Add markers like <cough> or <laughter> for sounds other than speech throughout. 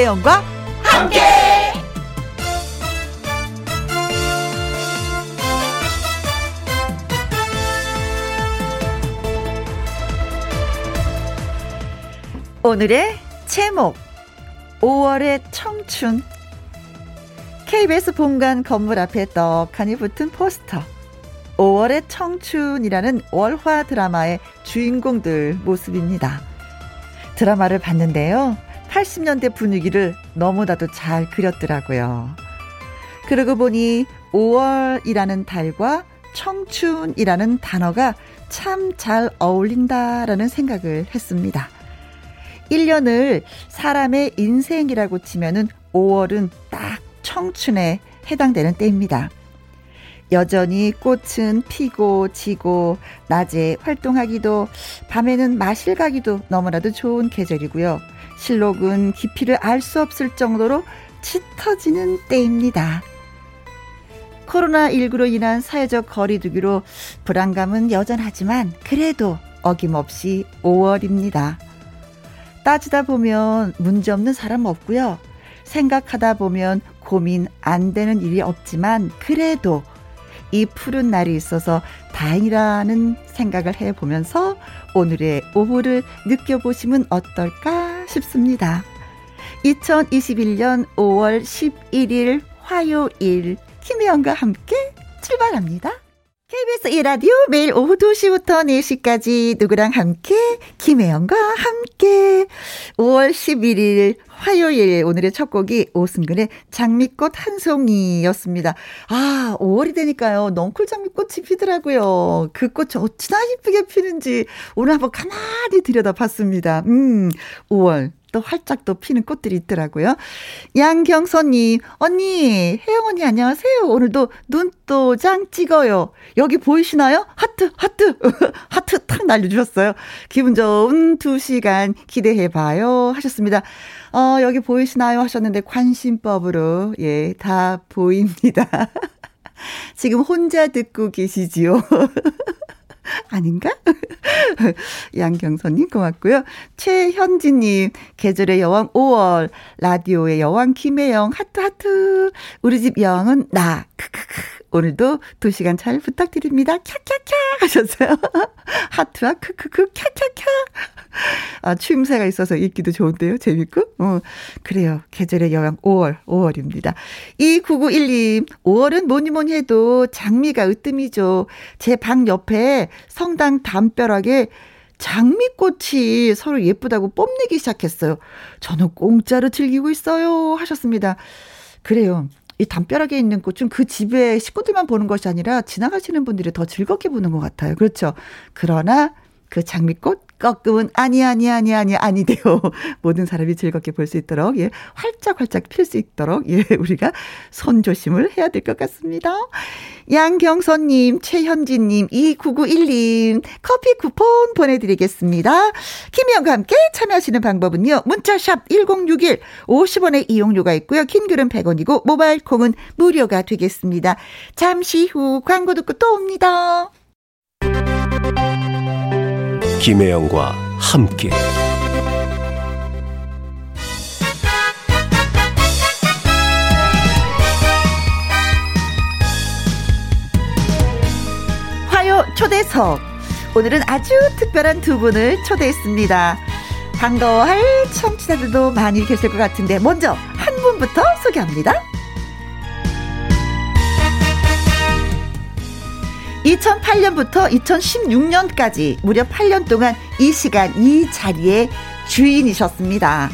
김혜영과 함께. 오늘의 제목 5월의 청춘 KBS 본관 건물 앞에 떡하니 붙은 포스터 5월의 청춘이라는 월화 드라마의 주인공들 모습입니다. 드라마를 봤는데요. 80년대 분위기를 너무나도 잘 그렸더라고요. 그러고 보니 5월이라는 달과 청춘이라는 단어가 참 잘 어울린다라는 생각을 했습니다. 1년을 사람의 인생이라고 치면은 5월은 딱 청춘에 해당되는 때입니다. 여전히 꽃은 피고 지고 낮에 활동하기도 밤에는 마실 가기도 너무나도 좋은 계절이고요. 실록은 깊이를 알 수 없을 정도로 짙어지는 때입니다. 코로나19로 인한 사회적 거리두기로 불안감은 여전하지만 그래도 어김없이 5월입니다. 따지다 보면 문제 없는 사람 없고요. 생각하다 보면 고민 안 되는 일이 없지만 그래도 이 푸른 날이 있어서 다행이라는 생각을 해보면서 오늘의 오후를 느껴보시면 어떨까 싶습니다. 2021년 5월 11일 화요일 김혜영과 함께 출발합니다. KBS 1라디오 매일 오후 2시부터 4시까지 누구랑 함께 김혜영과 함께 5월 11일 화요일 오늘의 첫 곡이 오승근의 장미꽃 한 송이였습니다. 아, 5월이 되니까요. 넝쿨 장미꽃이 피더라고요. 그 꽃이 어찌나 이쁘게 피는지 오늘 한번 가만히 들여다봤습니다. 음, 5월 또 활짝 또 피는 꽃들이 있더라고요. 양경선님, 언니, 혜영 언니 안녕하세요. 오늘도 눈도장 찍어요. 여기 보이시나요? 하트, 하트, <laughs> 하트 탁 날려주셨어요. 기분 좋은 두 시간 기대해봐요. 하셨습니다. 어, 여기 보이시나요? 하셨는데 관심법으로, 예, 다 보입니다. <laughs> 지금 혼자 듣고 계시지요? <laughs> <laughs> 아닌가? <laughs> 양경선님 고맙고요. 최현진님, 계절의 여왕 5월, 라디오의 여왕 김혜영, 하트, 하트. 우리 집 여왕은 나, 크크크. 오늘도 2시간 잘 부탁드립니다. 캬캬캬 하셨어요. <laughs> 하트와 크크크 캬캬캬. 아, 추임새가 있어서 읽기도 좋은데요. 재밌고. 어, 그래요. 계절의 여왕 5월, 5월입니다. 2991님, 5월은 뭐니 뭐니 해도 장미가 으뜸이죠. 제 방 옆에 성당 담벼락에 장미꽃이 서로 예쁘다고 뽐내기 시작했어요. 저는 공짜로 즐기고 있어요. 하셨습니다. 그래요. 이 담벼락에 있는 꽃은 그 집에 식구들만 보는 것이 아니라 지나가시는 분들이 더 즐겁게 보는 것 같아요. 그렇죠. 그러나 그 장미꽃 꺾음은 아니 아니 아니 아니 아니 돼요. <laughs> 모든 사람이 즐겁게 볼 수 있도록 예 활짝 활짝 필 수 있도록 예 <laughs> 우리가 손 조심을 해야 될 것 같습니다. 양경선님, 최현진님, 2991님 커피 쿠폰 보내드리겠습니다. 김희영과 함께 참여하시는 방법은요. 문자샵 1061 50원의 이용료가 있고요. 긴 글은 100원이고 모바일 콩은 무료가 되겠습니다. 잠시 후 광고 듣고 또 옵니다. 김혜영과 함께 화요 초대석 오늘은 아주 특별한 두 분을 초대했습니다. 반가워할 청취자들도 많이 계실 것 같은데 먼저 한 분부터 소개합니다. 2008년부터 2016년까지 무려 8년 동안 이 시간 이 자리에 주인이셨습니다.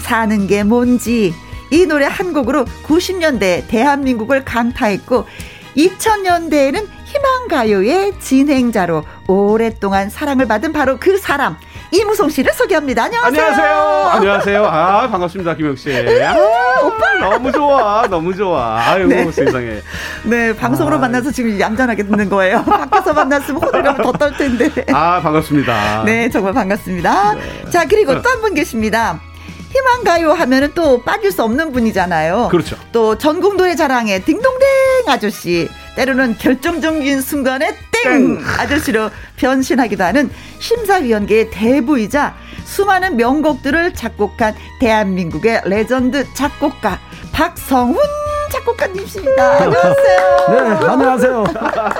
사는 게 뭔지 이 노래 한 곡으로 90년대 대한민국을 강타했고 2000년대에는 희망가요의 진행자로 오랫동안 사랑을 받은 바로 그 사람 이무송 씨를 소개합니다. 안녕하세요. 안녕하세요. 안녕하세요. 아, 반갑습니다. 김영 씨. 아, 오빠. 너무 좋아. 너무 좋아. 아이고, 네. 세상에. <laughs> 네, 방송으로 아. 만나서 지금 얌전하게 듣는 거예요. <laughs> 밖에서 만났으면 호들갑을 <laughs> 더떨 텐데. 아, 반갑습니다. 네, 정말 반갑습니다. 네. 자, 그리고 또 한 분 계십니다. 희망가요 하면은 또 빠질 수 없는 분이잖아요. 그렇죠. 또 전국 노래 자랑의 딩동댕 아저씨. 때로는 결정적인 순간에 땡 아저씨로 변신하기도 하는 심사위원계의 대부이자 수많은 명곡들을 작곡한 대한민국의 레전드 작곡가 박성훈 작곡가님이십니다. 안녕하세요. <laughs> 네, 안녕하세요.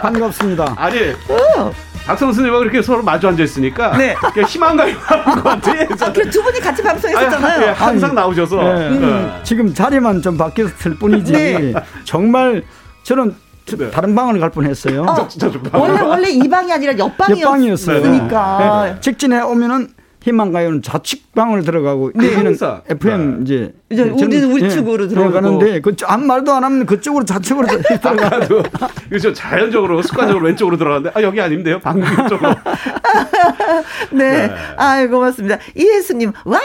반갑습니다. 아니, 어. 박성 선생님하고 이렇게 서로 마주 앉아 있으니까 네. 희망감이 하는 것 같아. 아, 두 분이 같이 방송했었잖아요. 아니, 항상 나오셔서 네. 음. 지금 자리만 좀 바뀌었을 뿐이지 네. 정말 저는 네. 다른 방을 갈 뻔했어요. 어, 원래 원래 이 방이 아니라 옆 방이었어요. 그러니까 네. 직진해 오면은 희망가요는 좌측 방을 들어가고 네. 여기는 FM 네. 이제 이제 우리 우측으로 예, 들어가는데 그안 말도 안 하면 그쪽으로 좌측으로 <laughs> 들어가도 그렇죠 자연적으로 습관적으로 왼쪽으로 들어가는데 아 여기 아닌데요 방금 쪽으로 <laughs> 네. 네. 아유 고맙습니다 이혜수님 와우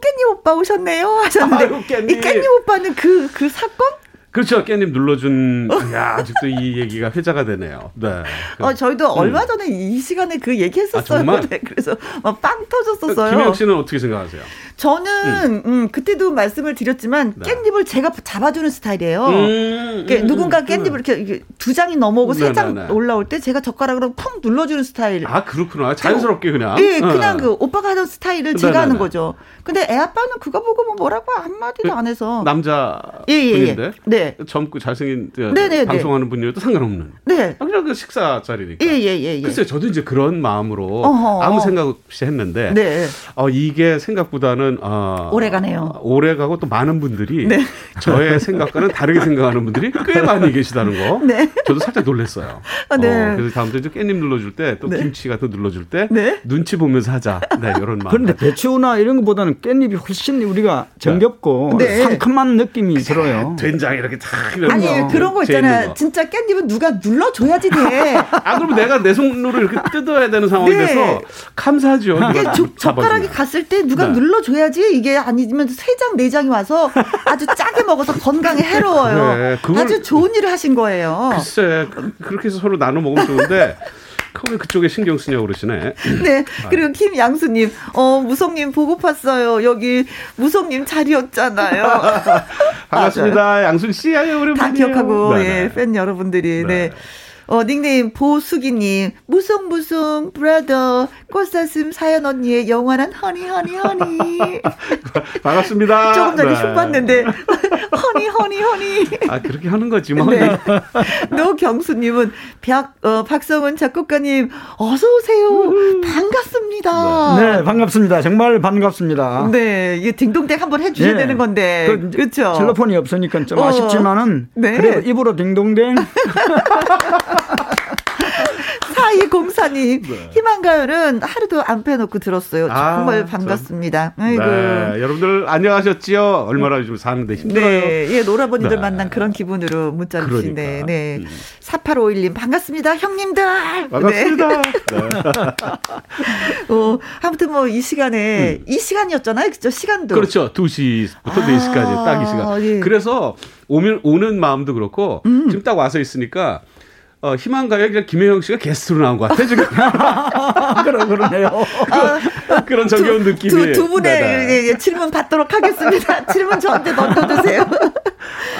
깻잎 오빠 오셨네요 하셨는데 아유, 깻잎. 이 깻잎 오빠는 그그 그 사건 그렇죠. 깻잎 눌러준, 야, 아직도 이 얘기가 회자가 되네요. 네. 어, 저희도 음. 얼마 전에 이 시간에 그 얘기 했었어요. 아, <laughs> 네, 그래서 빵 터졌었어요. 김혜영 씨는 어떻게 생각하세요? 저는, 음. 음 그때도 말씀을 드렸지만, 네. 깻잎을 제가 잡아주는 스타일이에요. 음, 그러니까 누군가 음, 깻잎을 이렇게, 이렇게, 두 장이 넘어오고 세 장 올라올 때 제가 젓가락으로 푹 눌러주는 스타일. 아, 그렇구나. 자연스럽게 그냥. 예, 그냥 그 오빠가 하던 스타일을 제가 하는 거죠. 근데 애 아빠는 그거 보고 뭐 뭐라고 한마디도 그안 해서. 남자. 예, 예, 예. 네. 젊고 잘생긴 네네네. 네, 네. 방송하는 분이어도 상관없는. 네. 아, 그냥 그 식사 자리니까. 예, 예, 예, 예. 글쎄요, 저도 이제 그런 마음으로 어허. 아무 생각 없이 했는데. 네. 어, 이게 생각보다는, 어. 오래 가네요. 어, 오래 가고 또 많은 분들이. 네. 저의 생각과는 다르게 생각하는 분들이 꽤 <laughs> 많이 계시다는 거. 네. 저도 살짝 놀랐어요. 아, 네. 어, 그래서 다음부터 이제 깻잎 눌러줄 때, 또 네. 김치 같은 눌러줄 때. 네. 눈치 보면서 하자. 네, 이런 마음. 그런데 배추나 이런 것보다는 깻잎이 훨씬 우리가 정겹고 네. 상큼한 느낌이 들어요. 된장 이렇게 탁 아니 그런 거 있잖아요. 진짜 깻잎은 누가 눌러줘야지 돼. 아 그러면 내가 내 손으로 이렇게 뜯어야 되는 상황이 네. 돼서 감사하죠. 이게 젓가락이 갔을 때 누가 네. 눌러줘야 지 이게 아니면 세 장 네 장이 와서 아주 짜게 먹어서 건강에 <laughs> 해로워요. 네, 아주 좋은 일을 하신 거예요. 글쎄 그렇게 해서 서로 나눠 먹으면 좋은데. 왜 그쪽에 신경 쓰냐고 그러시네. 네. 그리고 김양수님, 어, 무송님 보고팠어요. 여기 무송님 자리였잖아요. <laughs> 반갑습니다. 양순 씨, 아유, 오랜만이에요. 다 기억하고, 네, 예, 네. 팬 여러분들이, 네. 네. 어, 닉네임 보수기님, 무송무송, brother, 꽃사슴 사연 언니의 영원한 honey, honey, honey. <laughs> 반갑습니다. 조금 전에 네. 흉 봤는데, <laughs> honey, honey, honey. 아, 그렇게 하는 거지, 뭐. 네. <laughs> 노경수님은, 박, 어, 박성은 작곡가님, 어서오세요. 반갑습니다. 네. 네. 반갑습니다. 정말 반갑습니다. 네, 이게 딩동댕 한번 해주셔야 네. 되는 건데. 그, 그렇죠. 텔레폰이 없으니까 좀 어. 아쉽지만은, 네. 그래 입으로 딩동댕. 4204님, <laughs> 네. 희망가요는 하루도 안 빼놓고 들었어요. 아, 정말 반갑습니다. 아이고. 네, 여러분들 안녕하셨지요? 얼마나 요즘 사는데 힘들어요. 네, 예, 노라버니들 네. 만난 그런 기분으로 문자를 그러니까. 주시네. 네. 음. 4851님, 반갑습니다. 형님들! 반갑습니다. 네. <laughs> <laughs> 어, 아무튼 뭐 이 시간에, 음. 이 시간이었잖아요. 그죠? 시간도. 그렇죠. 2시부터 아, 4시까지 딱 이 시간. 예. 그래서 오면, 오는 마음도 그렇고, 음. 지금 딱 와서 있으니까, 어, 희망가요? 그냥 김혜영 씨가 게스트로 나온 것 같아, 지금. <laughs> 그러, 그러네요. 아, 그런 정겨운 두, 느낌이. 두, 두 분의 네, 네. 질문 받도록 하겠습니다. <laughs> 질문 저한테 던져주세요.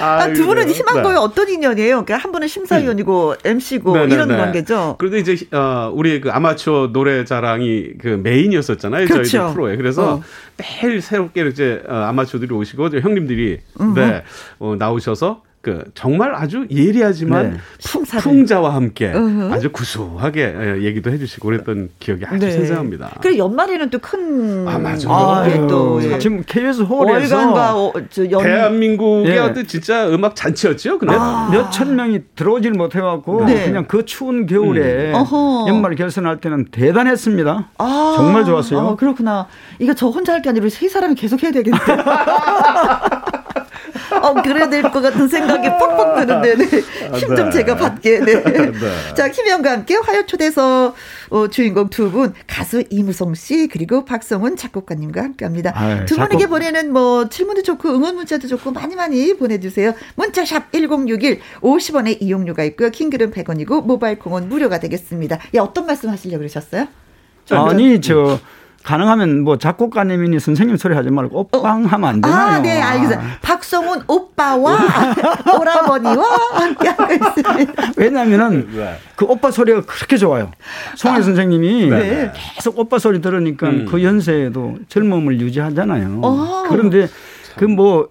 아, 두 분은 희망가요 네. 어떤 인연이에요? 그러니까 한 분은 심사위원이고 음. MC고 네네네. 이런 관계죠. 그런데 이제, 어, 우리 그 아마추어 노래 자랑이 그 메인이었었잖아요. 그렇죠. 저희들 프로에. 그래서 어. 매일 새롭게 이제 어, 아마추어들이 오시고 형님들이 네, 어, 나오셔서 그 정말 아주 예리하지만 네. 풍자와 함께 으흠. 아주 구수하게 예, 얘기도 해주시고 그랬던 기억이 아주 네. 생생합니다. 그리고 연말에는 또 큰 아, 맞아요. 아, 예, 또 예. 지금 KBS 홀에서 어, 연... 대한민국의 예. 어떤 진짜 음악 잔치였죠. 근데 아. 몇천 명이 들어오질 못해갖고 네. 그냥 그 추운 겨울에 음. 연말 결선할 때는 대단했습니다. 아. 정말 좋았어요. 아, 그렇구나. 이거 저 혼자 할 게 아니라 세 사람이 계속 해야 되겠네. <laughs> 어, 그래야 될 것 같은 생각이 퍽퍽 드는데, 네. 힘좀 네. 제가 받게, 네. <laughs> 네. 자, 김현과 함께 화요 초대서 어, 주인공 두 분, 가수 이무송 씨, 그리고 박성훈 작곡가님과 함께 합니다. 아유, 두 분에게 작곡... 보내는 뭐, 질문도 좋고, 응원 문자도 좋고, 많이 많이 보내주세요. 문자샵 1061, 50원의 이용료가 있고요. 킹글은 100원이고, 모바일 콩은 무료가 되겠습니다. 예, 어떤 말씀 하시려고 그러셨어요? 아니, 저, 가능하면 뭐 작곡가님이니 선생님 소리 하지 말고 오빵 하면 안 되나요? 아, 네, 알겠습니다. 박성훈 오빠와 <laughs> 오라버니와 함께 하고 있습니다. 왜냐면은 네. 그 오빠 소리가 그렇게 좋아요. 송혜 아, 선생님이 네. 계속 오빠 소리 들으니까 음. 그 연세에도 젊음을 유지하잖아요. 오. 어. 그런데 그 뭐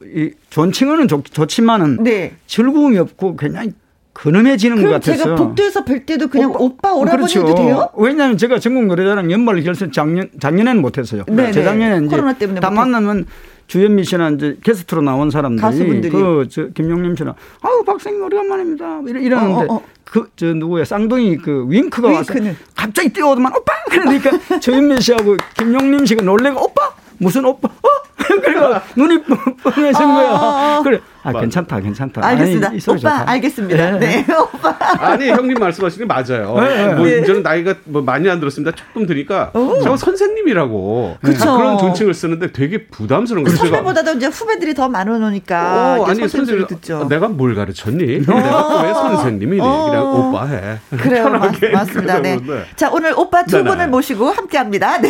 존칭어는 좋, 좋지만은 네. 즐거움이 없고 그냥 근엄해지는 것 같아서. 제가 복도에서 뵐 때도 그냥 오빠, 오빠 오라버니 그렇죠. 해도 돼요? 왜냐하면 제가 전국 노래자랑 연말 결선 작년 작년에는 못했어요. 네, 네. 재작년에 이제 코로나 때문에 다 만나면 주현미 씨나 이제 게스트로 나온 사람들이 가수분들이 그 저 김용림 씨나 아우 박생님 오래간만입니다 이러는데 어, 어, 어. 그저 누구야 쌍둥이 그 윙크가 윙크는. 와서 갑자기 뛰어오더만 오빠 그러니까 <laughs> 조현미 씨하고 김용림 씨가 놀래고 오빠 무슨 오빠 어 <laughs> 그리고 눈이 뻥해진 거야. 아, 아, 아. 그래. 아, 괜찮다, 괜찮다. 알겠습니다. 아니, 오빠, 좋다. 알겠습니다. 네. 네, <laughs> 오빠. 아니, 형님 말씀하시는 게 맞아요. 네, 네. 뭐, 네. 저는 나이가 뭐 많이 안 들었습니다. 조금 드니까. 저 선생님이라고. 그쵸. 그런 존칭을 쓰는데 되게 부담스러운 거예요. 선배보다도 이제 후배들이 더 많아놓으니까. 어, 아니, 선생님 듣죠. 내가 뭘 가르쳤니? 어. 내가 왜 선생님이니? 어. 그냥 오빠 해. 그래요. 편하게. <laughs> 맞습니다. 네. 자, 오늘 오빠 두 네네. 분을 모시고 함께 합니다. 네.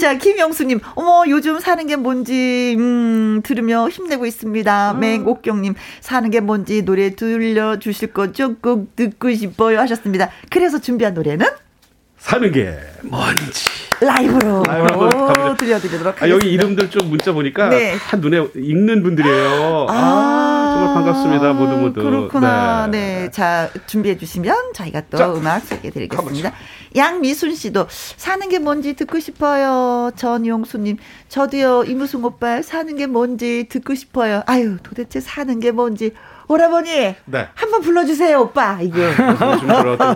자, 김영수님. 어머, 요즘 사는 게 뭔지, 음, 들으며 힘내고 있습니다. 맹옥경님 사는 게 뭔지 노래 들려주실 거죠? 꼭 듣고 싶어요 하셨습니다. 그래서 준비한 노래는? 사는 게 뭔지. 라이브로, 라이브로 들려드리도록 하겠습니다. 아, 여기 이름들 좀 문자 보니까 네. 다 눈에 읽는 분들이에요. 아, 아 정말 반갑습니다. 모두 모두. 그렇구나. 네. 네. 자, 준비해 주시면 저희가 또 자, 음악 소개해 드리겠습니다. 양미순 씨도 사는 게 뭔지 듣고 싶어요. 전용수 님, 저도요, 이무승 오빠 사는 게 뭔지 듣고 싶어요. 아유, 도대체 사는 게 뭔지. 오라버니, 네. 한번 불러주세요, 오빠. 이거.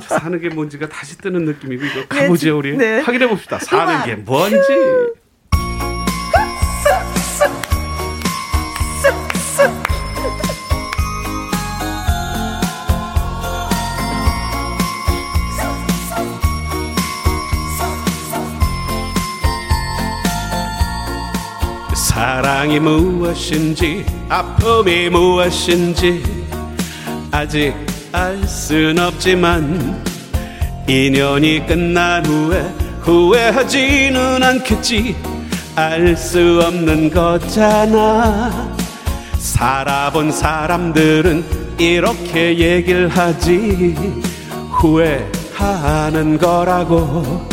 사는 게 뭔지가 다시 뜨는 느낌이고, 이거 가보죠, 네, 우리. 네. 확인해 봅시다. 사는. 게 뭔지. 사랑이 무엇인지 아픔이 무엇인지 아직 알 순 없지만 인연이 끝난 후에 후회하지는 않겠지. 알 수 없는 거잖아. 살아본 사람들은 이렇게 얘기를 하지. 후회하는 거라고.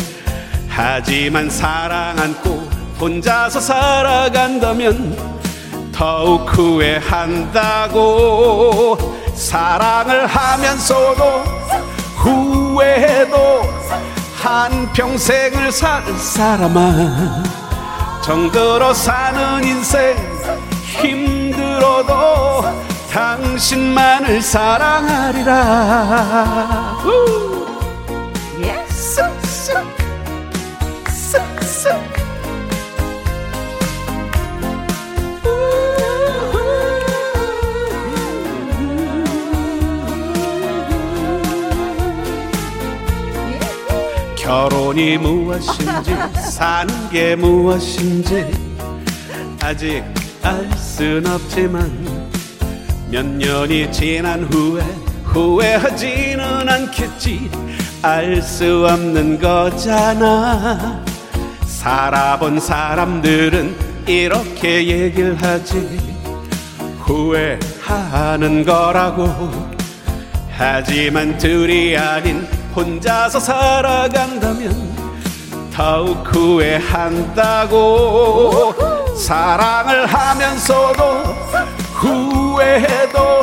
하지만 사랑 안고 혼자서 살아간다면 더욱 후회한다고. 사랑을 하면서도 후회해도 한 평생을 살 사람아. 정들어 사는 인생 힘들어도 당신만을 사랑하리라 결혼이 무엇인지 사는 게 무엇인지 아직 알 순 없지만 몇 년이 지난 후에 후회하지는 않겠지. 알 수 없는 거잖아. 살아본 사람들은 이렇게 얘기를 하지. 후회하는 거라고 하지만 둘이 아닌 혼자서 살아간다면 더욱 후회한다고 사랑을 하면서도 후회해도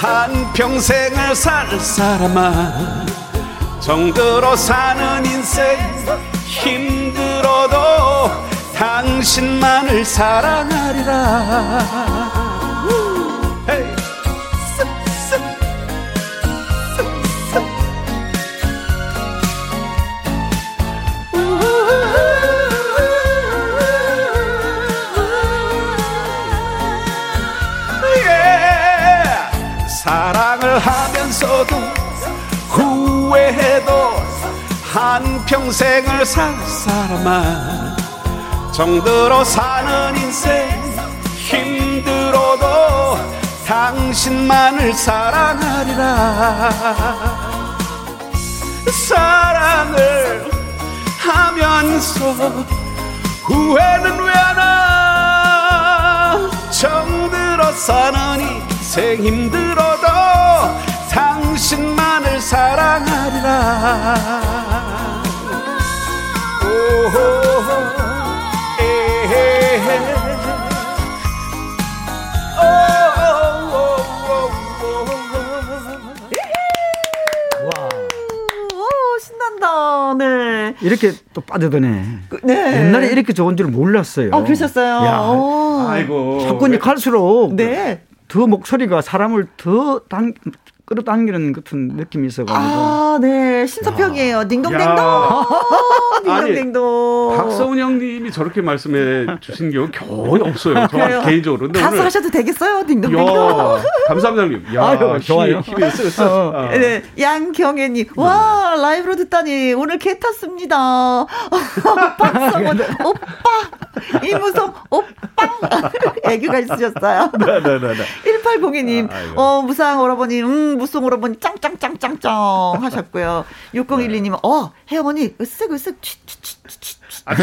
한 평생을 살 사람아 정들어 사는 인생 힘들어도 당신만을 사랑하리라 하면서도 후회해도 한 평생을 살 사람아 정들어 사는 인생 힘들어도 당신만을 사랑하리라. 사랑을 하면서 후회는 왜 하나? 정들어 사는 인생 힘들어도 당신만을 사랑하리라 오호 네. 이렇게 또 빠져드네. 그, 네. 옛날에 이렇게 좋은 줄 몰랐어요. 아, 그러셨어요? 야, 아이고. 사건이 갈수록 네. 더 목소리가 사람을 더 당, 끌어당기는 같은 느낌이 있어가지고. 아, 네. 신서평이에요. 딩동댕동. 딩동댕동. 박서훈 형님이 저렇게 말씀해 주신 경우 거의 없어요. 저 개인적으로. 근데 가수 오늘... 하셔도 되겠어요. 딩동댕동. 감사합니다, 형님. 야, 아유, 좋아요. 힘이 쓰 어. 네. 양경애님. 와, 라이브로 듣다니. 오늘 개 탔습니다. <laughs> 박서훈 오빠. 이무성 오빠. <laughs> 애교가 있으셨어요. 네네네. 1802님. 아, 어, 무상 오라버니. 음, 무송 오라버니 짱짱짱짱짱 하셨고요. 6012님은 어 혜영언니 으쓱 으쓱 취취취취 아,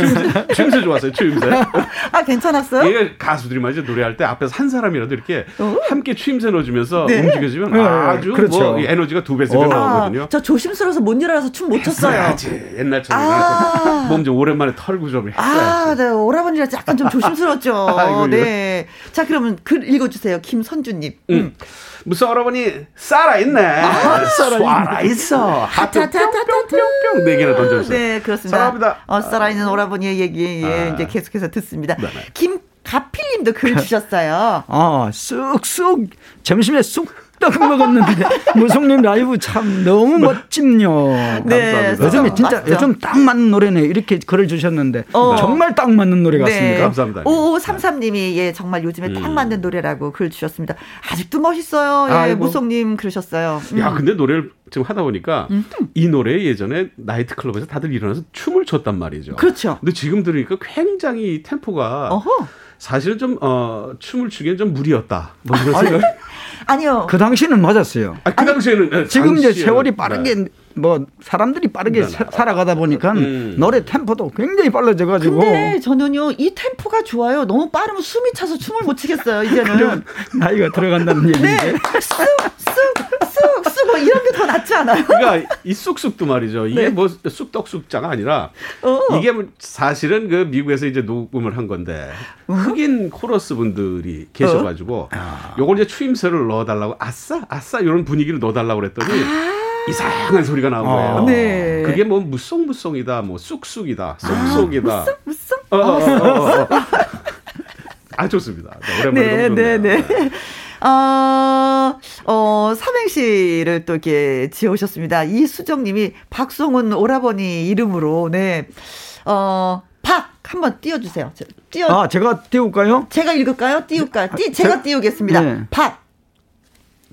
추임새 좋았어요, 추임새. <laughs> 아, 괜찮았어요? 예, 가수들이 말이죠. 노래할 때 앞에서 한 사람이라도 이렇게 어? 함께 추임새 넣어주면서 네. 움직여주면 네. 아주 그렇죠. 뭐 에너지가 두 배, 세배 어. 나오거든요. 아, 저 조심스러워서 못 일어나서 춤 못 췄어요. 해야지. 옛날처럼. 아. 몸좀 오랜만에 털고 좀 했어야지. 아, 네. 오라버니라 약간 좀 조심스러웠죠. <laughs> 네. 자, 그러면 글 읽어주세요. 김선주님. 음. 음. 무슨 오라버니 살아있네. 아, 살아있어. 하트 뿅뿅뿅뿅 네 개나 던져주세요. 네, 그렇습니다. 사랑합니다. 어, 살아있는 오라버니의 얘기 예, 아. 이제 계속해서 듣습니다. 네네. 김 가필님도 글 주셨어요. 아, <laughs> 쑥쑥 점심에 쑥 떡 먹었는데 <laughs> 무송님 라이브 참 너무 네. 멋짐요. 네, 요즘에 진짜 맞죠? 요즘 딱 맞는 노래네 이렇게 글을 주셨는데 어. 정말 딱 맞는 노래 네. 같습니다. 네. 감사합니다. 5533님이 예 정말 요즘에 음. 딱 맞는 노래라고 글 주셨습니다. 아직도 멋있어요. 예, 무송님 그러셨어요. 음. 야 근데 노래를 지금 하다 보니까 음. 이 노래 예전에 나이트 클럽에서 다들 일어나서 춤을 췄단 말이죠. 그렇죠. 근데 지금 들으니까 굉장히 템포가 어허. 사실은 좀 어, 춤을 추기엔 좀 무리였다. 뭐 이런 생각. 아니요. 그 당시는 맞았어요. 아, 그 당시에는 네, 지금 이제 세월이 빠르게 네. 뭐 사람들이 빠르게 네, 네. 살아가다 보니까 음. 노래 템포도 굉장히 빨라져 가지고 근데 저는요 이 템포가 좋아요 너무 빠르면 숨이 차서 춤을 못 추겠어요 이제는 나이가 들어간다는 얘기인데 네. 쑥쑥쑥쑥 뭐 이런 게 더 낫지 않아요? 그러니까 이 쑥쑥도 말이죠 이게 네. 뭐 쑥떡쑥자가 아니라 어. 이게 뭐 사실은 그 미국에서 이제 녹음을 한 건데 어? 흑인 코러스 분들이 계셔가지고 어? 요걸 이제 추임새를 넣어달라고 아싸 아싸 이런 분위기를 넣어달라고 그랬더니 아. 이상한 소리가 나온 어. 거예요. 네. 그게 뭐 무송무송이다, 뭐 쑥쑥이다, 쏙쏙이다. 아, 무송 무송. 어, 어, 어, 어, 아 좋습니다. 네, 오랜만에 네, 네, 네. 어, 어, 삼행시를 또 이렇게 지어오셨습니다. 이수정님이 박송은 오라버니 이름으로, 네. 어, 박 한번 띄워주세요. 띄워. 아, 제가 띄울까요? 제가 읽을까요? 띄울까요? 띄, 제가, 제가 띄우겠습니다. 네. 박.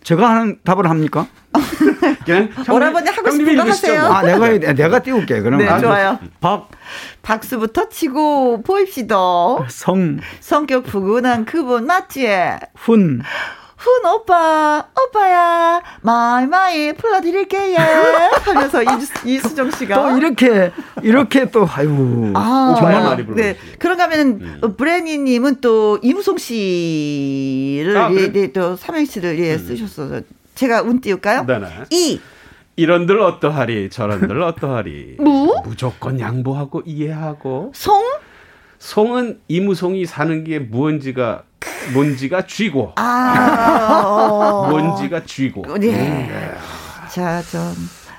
제가 하는 답을 합니까? <laughs> 그냥 <laughs> 오라버니 하고 싶은 거 하세요. 아, 내가 내가 띄울게. 그럼 네, 좋아요. 박 박수부터 치고 보입시다. 성 성격 푸근한 그분 맞지? 훈 훈 오빠, 오빠야, 마이 마이 불러드릴게요. 하면서 이수정 씨가. 또 이렇게, 이렇게 또, 아유. 아, 정말 많이 불러 네. 그런가 하면, 음. 브레니님은 또 이무송 씨를, 아, 예, 네, 또 삼행시를 예, 음. 쓰셨어서. 제가 운 띄울까요? 네네. 이. 이런들 어떠하리, 저런들 어떠하리. 무? 무조건 양보하고 이해하고. 송? 송은 이무송이 사는 게 무언지가 뭔지가 쥐고. 아. 뭔지가 쥐고. 네. 음. 자, 좀.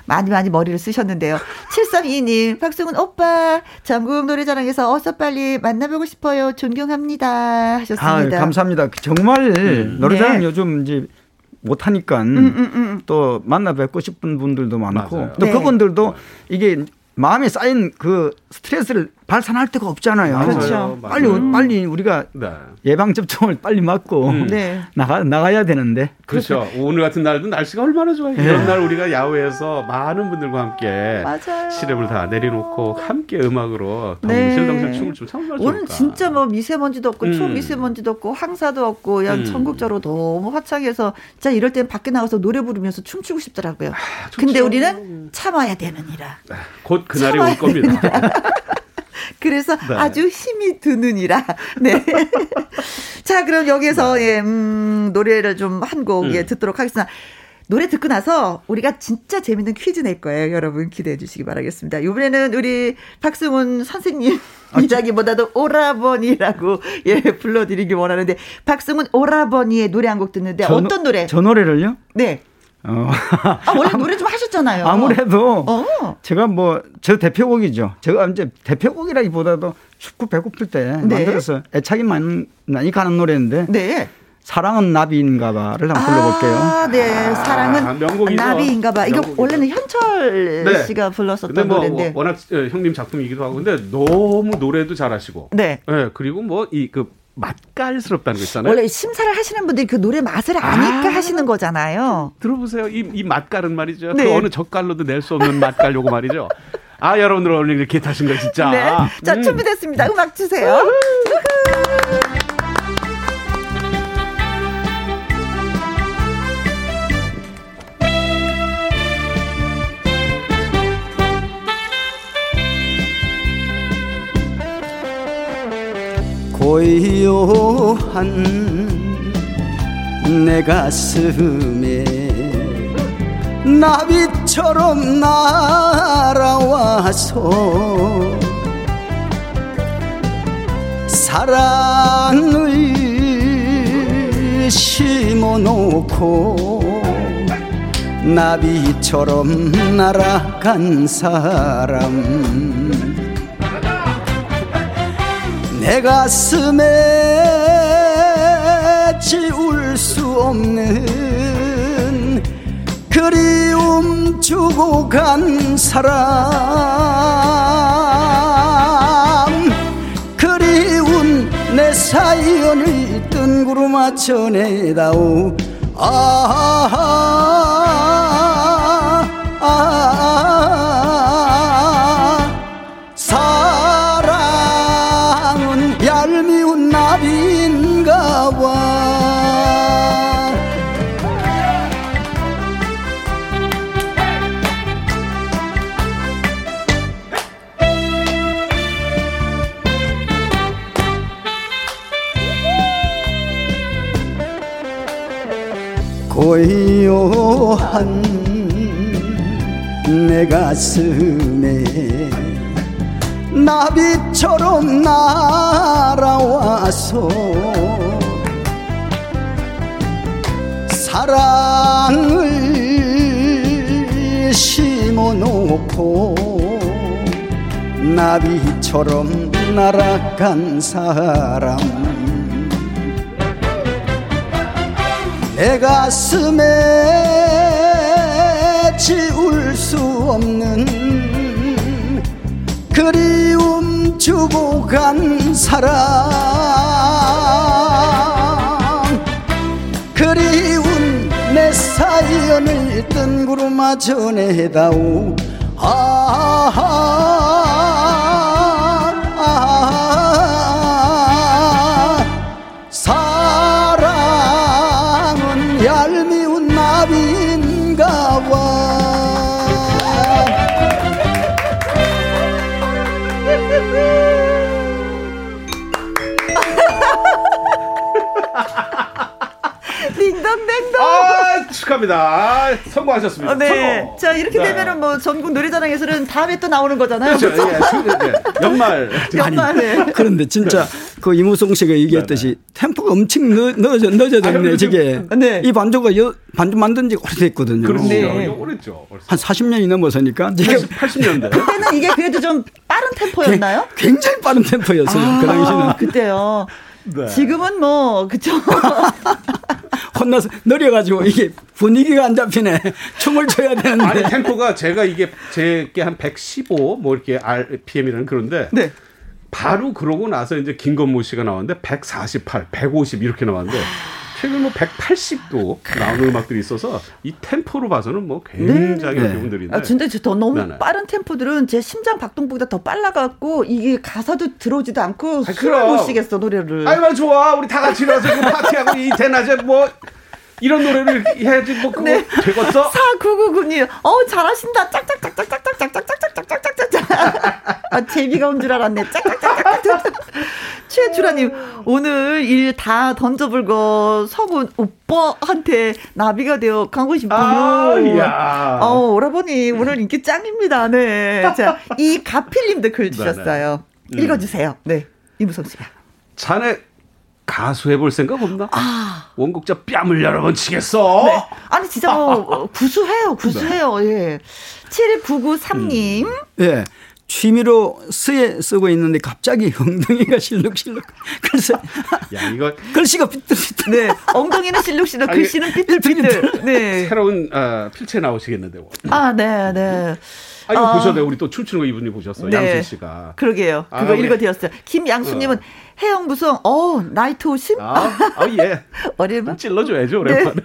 많이 많이 머리를 쓰셨는데요. 7322님, 박승훈 오빠, 전국 노래자랑에서 어서 빨리 만나보고 싶어요. 존경합니다. 하셨습니다. 아, 감사합니다. 정말 음. 노래자랑 네. 요즘 이제 못하니까 음, 음, 음. 또 만나 뵙고 싶은 분들도 많고 맞아요. 또 네. 그분들도 이게 마음에 쌓인 그 스트레스를 발산할 데가 없잖아요. 그렇죠. 빨리 음. 빨리 우리가 네. 예방 접종을 빨리 맞고 음. 네. 나가 나가야 되는데. 그렇죠. 오늘 같은 날도 날씨가 얼마나 좋아요. 네. 이런 날 우리가 야외에서 많은 분들과 함께 맞아요. 시름을 다 내려놓고 함께 음악으로 덩실덩실 네. 춤을 좀 참을 좋을까. 오늘 진짜 뭐 미세먼지도 없고 음. 초미세먼지도 없고 황사도 없고 그냥 음. 전국적으로 너무 화창해서 진짜 이럴 땐 밖에 나가서 노래 부르면서 춤추고 싶더라고요. 아, 근데 우리는 참아야 되느니라. 아, 곧 그날이 올 겁니다. <laughs> 그래서 네. 아주 힘이 드느니라. <laughs> 네. 자, 그럼 여기서 네. 예, 음, 노래를 좀 한곡 음. 예, 듣도록 하겠습니다. 노래 듣고 나서 우리가 진짜 재밌는 퀴즈 낼 거예요. 여러분 기대해 주시기 바라겠습니다. 이번에는 우리 박승훈 선생님 아, 이야기보다도 오라버니라고 예 불러드리기 원하는데 박승훈 오라버니의 노래 한 곡 듣는데 저, 어떤 노래? 저 노래를요? 네. 어. <laughs> 아, 원래 노래 좀 하셨잖아요. 아무래도 어. 제가 뭐저 대표곡이죠. 제가 이제 대표곡이라기보다도 축구 배고플 때 네. 만들어서 애착이 많이, 많이 가는 노래인데 네. 사랑은 나비인가봐를 한번 불러볼게요. 아, 네. 사랑은 아, 나비인가봐. 이거 명곡이죠. 원래는 현철 네. 씨가 불렀었던 뭐 노래인데. 워낙 어, 형님 작품이기도 하고 근데 너무 노래도 잘하시고. 네. 네 그리고 뭐 이 그 맛깔스럽다는 거 있잖아요. 원래 심사를 하시는 분들이 그 노래 맛을 아니까 아, 하시는 거잖아요. 들어보세요. 이, 이 맛깔은 말이죠. 네. 그 어느 젓갈로도 낼 수 없는 맛깔 요거 말이죠. 아, 여러분들 오늘 이렇게 타신 거 진짜. 네. 자, 음. 준비됐습니다. 음악 주세요. 고요한 내 가슴에 나비처럼 날아와서 사랑을 심어놓고 나비처럼 날아간 사람 내 가슴에 지울 수 없는 그리움 주고 간 사람. 그리운 내 사연을 뜬구름아 전해다오. 아하하 아하하 고요한 내 가슴에 나비처럼 날아와서 사랑을 심어놓고 나비처럼 날아간 사람 내 가슴에 지울 수 없는 그리움 주고 간 사람 그리운 내 사연을 뜬구름아 전해다오. 아하 축하합니다. 아, 성공하셨습니다. 어, 네. 성공. 자, 이렇게 네. 되면은 뭐 전국 노래자랑에서는 다음에 또 나오는 거잖아요. 그렇죠. 예, 예, 연말. <laughs> 연말. 네. 그런데 진짜 네. 그 이무송 씨가 얘기했듯이 네, 네. 템포가 엄청 늦, 늦어져, 늦어졌네, 저게. 네. 이 반주가 여, 반주 만든 지 오래됐거든요. 그렇죠. 네. 오래죠. 한 40년이 넘어서니까. 80년대. 그때는 이게 그래도 좀 빠른 템포였나요? 굉장히 빠른 템포였어요. 아, 그 당시는. 그때요. 네. 지금은 뭐 그쵸. <laughs> 혼나서 느려가지고 이게 분위기가 안 잡히네. 춤을 춰야 되는데. 아니 템포가 제가 이게 제게 한 115 뭐 이렇게 RPM이라는 그런데 네. 바로 그러고 나서 이제 김건모 씨가 나왔는데 148, 150 이렇게 나왔는데 최근 뭐 180도 나오는 음악들이 있어서 이 템포로 봐서는 뭐 굉장히 네. 좋은들인데. 아, 근데 더 너무 네네. 빠른 템포들은 제 심장 박동보다 더 빨라갖고 이게 가사도 들어오지도 않고 아, 숨을 못 쉬겠어 노래를. 아이고 좋아 우리 다 같이 그 파티하고 이 대낮에 뭐 이런 노래를 해야지 뭐 그거 네. 되겠어? <laughs> 4999님, 어 잘하신다. 짝짝짝짝짝짝짝짝짝짝짝짝짝짝짝. 아 재미가 온 줄 알았네. 짝짝짝짝짝. 최주라님, 오늘 일 다 던져불고 서군 오빠한테 나비가 되어 가고 싶어요. 아, 야. 어, 오라버니 오늘 인기 짱입니다. 네. 자, 이 가필님도 글 주셨어요. 네네. 읽어주세요. 네, 이무성 씨가. 자네 가수 해볼 생각 없나? 아. 원곡자 뺨을 여러 번 치겠어? 네. 아니, 진짜 뭐, <laughs> 구수해요, 구수해요, 네. 예. 7993님. 음. 예. 취미로 쓰에 쓰고 있는데 갑자기 <laughs> 엉덩이가 실룩실룩. 그래서 야 이거 글씨가 삐뚤삐뚤. 네, 엉덩이는 실룩실룩, 글씨는 삐뚤삐뚤. 네. 새로운 어, 필체 나오시겠는데. 아, 네, 네. 아, 이거 어. 보셨네요. 우리 또 춤추는 거 이분이 보셨어요. 네. 양순 씨가. 그러게요. 그거 아, 읽어드렸어요. 김양수님은 어. 해영 무성, 어, 나이트 오심? 아, 아 예. <laughs> 어려운. 찔러줘야죠, 오랜만에. 네.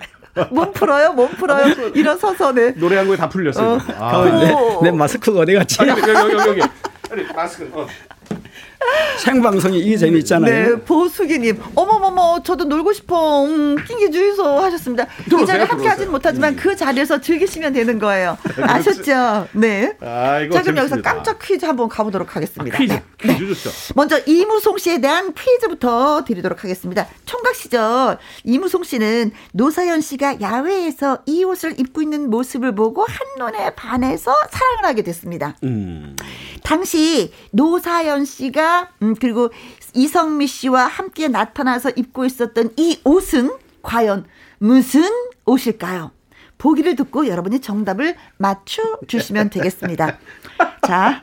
몸 풀어요, 몸 풀어요. 일어서서, 네. 노래 한 곡에 다 풀렸어요. 어. 아, 내, 내 마스크가 어디 갔지? 아, 여기, 여기, 여기. 여기. 마스크, 어. 생방송이 이게 재미있잖아요. 네, 보수기님, 어머머머, 저도 놀고 싶어. 음, 낑기 주의소 하셨습니다. <laughs> 이 자리에 함께 하진 못하지만 음. 그 자리에서 즐기시면 되는 거예요. <laughs> 아셨죠? 네. 아, 자, 그럼 여기서 깜짝 퀴즈 한번 가보도록 하겠습니다. 아, 퀴즈, 네. 퀴즈 네. 좋죠. 먼저 이무송 씨에 대한 퀴즈부터 드리도록 하겠습니다. 총각 시절 이무송 씨는 노사연 씨가 야외에서 이 옷을 입고 있는 모습을 보고 한눈에 반해서 사랑을 하게 됐습니다. 음. 당시 노사연 씨가 음, 그리고 이성미 씨와 함께 나타나서 입고 있었던 이 옷은 과연 무슨 옷일까요? 보기를 듣고 여러분이 정답을 맞춰 주시면 되겠습니다. <laughs> 자,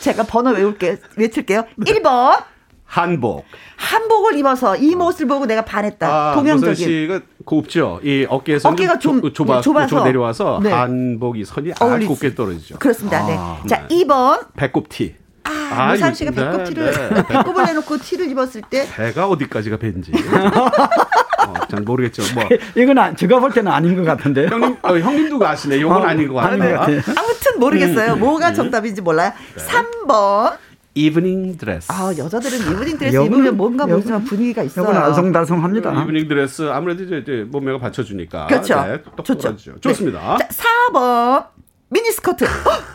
제가 번호 외울게 외칠게요. 1번. 한복. 한복을 입어서 이 모습을 보고 내가 반했다. 아, 동양적인. 씨가 곱죠. 이 어깨에서 어깨가 좀 좁아, 좁아서 내려와서 네. 한복이 선이 아주 곱게 떨어지죠. 그렇습니다. 네. 아, 네. 자, 2번. 배꼽 티. 아, 노상 씨가 배꼽 티를 네, 네. <laughs> 배꼽을 내놓고 티를 입었을 때 배가 어디까지가 배인지 <laughs> 어, 잘 모르겠죠. 뭐 이건 아, 제가 볼 때는 아닌 것 같은데. 형님, 어, 형님도 아시네. 이건 어, 아닌 것 같아요. 아무튼 모르겠어요. 음, 뭐가 음. 정답인지 몰라요. 네. 3번. 이브닝 드레스. 아 여자들은 이브닝 드레스 여분, 입으면 뭔가 모르지만 분위기가 있어요. 이건 알쏭달쏭합니다. 이브닝 드레스 아무래도 이제, 이제 몸매가 받쳐주니까. 그렇죠. 네, 좋죠. 좋습니다. 네. 자, 4번. 미니스커트.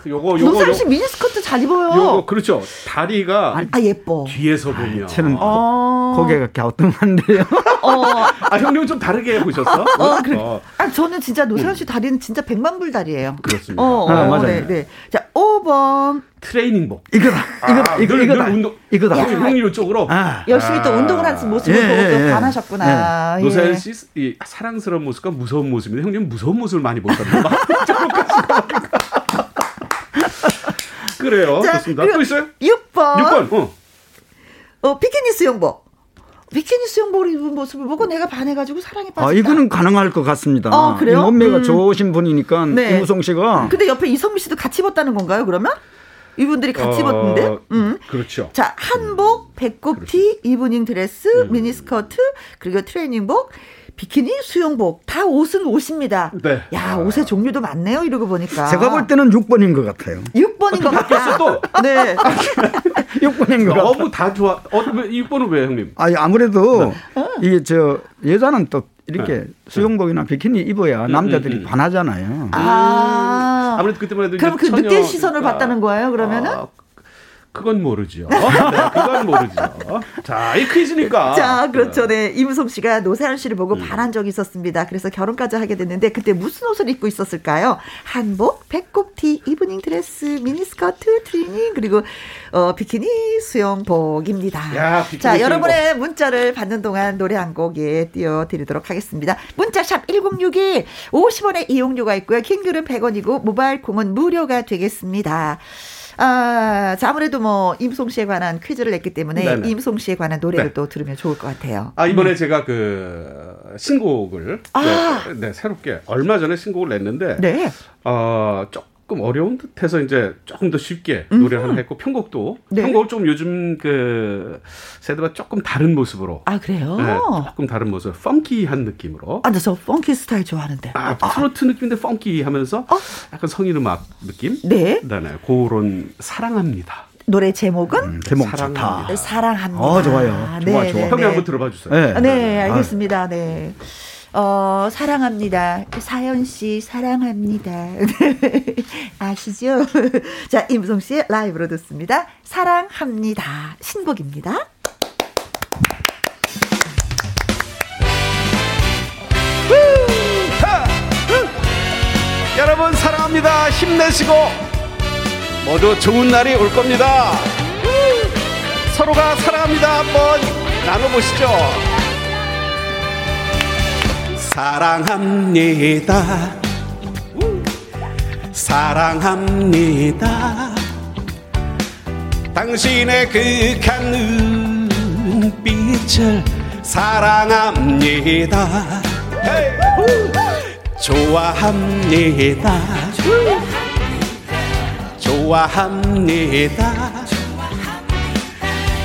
요거 요거 노사연 씨 미니스커트 잘 입어요. 요거 그렇죠. 다리가 아 예뻐. 뒤에서 보면 저는 어... 고개가 갸우뚱한데요. 어. 아 형님 좀 다르게 보셨어? 어, 그래. 어. 아 저는 진짜 노상 씨 다리는 진짜 백만불 다리예요. 그렇습니다. 어, 아, 맞아요. 네, 네. 자 5번 트레이닝복. 이거다. 이거다. 아, 이거, 늘, 이거다. 늘 운동, 이거다. 형님 이쪽으로. 아, 열심히 또 운동을 하는 모습을 예, 보고 또 예, 예. 반하셨구나. 예. 노사연 씨 이, 사랑스러운 모습과 무서운 모습인데 형님 무서운 모습을 많이 보셨나 봐. <laughs> 그래요. 자, 좋습니다. 또 있어요? 6번. 6번. 어. 어, 비키니 수영복. 비키니 수영복을 입은 모습을 보고 내가 반해가지고 사랑에 빠졌다. 아, 이거는 가능할 것 같습니다. 어, 그래요? 몸매가 음. 좋으신 분이니까 네. 이무송 씨가. 근데 옆에 이성미 씨도 같이 입었다는 건가요? 그러면? 이분들이 같이 어, 입었는데? 음. 그렇죠. 자, 한복, 배꼽티, 이브닝 드레스, 음. 미니스커트, 그리고 트레이닝복. 비키니, 수영복 다 옷은 옷입니다. 네. 야 옷의 종류도 많네요. 이러고 보니까 제가 볼 때는 6번인 것 같아요. 6번인 것 같아요. 또 네. <laughs> 6번인 것 같아요. 너무 다 좋아. 어, 6번은 왜 형님? 아니 아무래도 네. 이게 저 여자는 또 이렇게 네. 수영복이나 비키니 입어야 음, 남자들이 음, 음. 반하잖아요. 아. 아무래도 그때만 해도 그럼 그. 늦게 시선을 받다는 거예요, 그러면은? 아, 그건 모르죠. <laughs> 네, 그건 모르죠. 자, 이 퀴즈니까. 자, 그렇죠. 네. 이무솜 씨가 노세현 씨를 보고 음. 반한 적이 있었습니다. 그래서 결혼까지 하게 됐는데 그때 무슨 옷을 입고 있었을까요? 한복, 배꼽티, 이브닝 드레스, 미니스커트, 트리닝 그리고 어, 비키니 수영복입니다. 야, 비키니 자, 수영복. 여러분의 문자를 받는 동안 노래 한 곡에 띄워 드리도록 하겠습니다. 문자샵 1061 50원의 이용료가 있고요. 긴 글은 100원이고 모바일 콩은 무료가 되겠습니다. 아, 자, 아무래도 뭐 이무송 씨에 관한 퀴즈를 냈기 때문에 네네. 이무송 씨에 관한 노래를 네. 또 들으면 좋을 것 같아요. 아, 이번에 음. 제가 그 신곡을 아. 네, 네, 새롭게 얼마 전에 신곡을 냈는데 네. 어, 조금 조금 어려운 듯해서 이제 조금 더 쉽게 노래 하나 했고 편곡도 네. 편곡을 좀 요즘 그 세대와 조금 다른 모습으로 아 그래요? 네, 조금 다른 모습, 펑키한 느낌으로. 아, 저 펑키 스타일 좋아하는데. 아, 트로트 아. 느낌인데 펑키하면서 어? 약간 성인 음악 느낌. 네. 네, 그런 사랑합니다. 노래 제목은 음, 제목 사랑합니다. 좋다. 사랑합니다. 어, 좋아요. 네, 좋아, 좋아. 형이 네. 한번 들어봐 주세요. 네, 네 알겠습니다. 네. 어, 사랑합니다. 사연 씨, 사랑합니다. <laughs> 아시죠? <laughs> 자, 임송 씨의 라이브로 듣습니다. 사랑합니다. 신곡입니다. 여러분, 사랑합니다. 힘내시고, 모두 좋은 날이 올 겁니다. 서로가 사랑합니다. 한번 나눠보시죠. 사랑합니다. 사랑합니다. 당신의 그한 눈빛을 사랑합니다. 좋아합니다. 좋아합니다.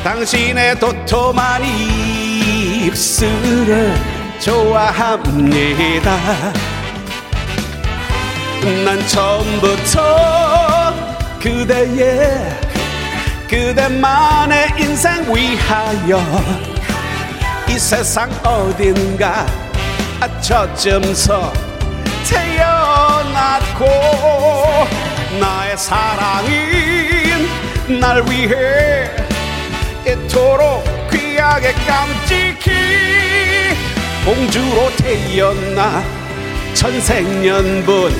당신의 도톰한 입술을 좋아합니다. 난 처음부터 그대의 그대만의 인생 위하여 이 세상 어딘가 저쯤서 태어났고 나의 사랑인 날 위해 이토록 귀하게 깜찍히 공주로 태어나 천생연분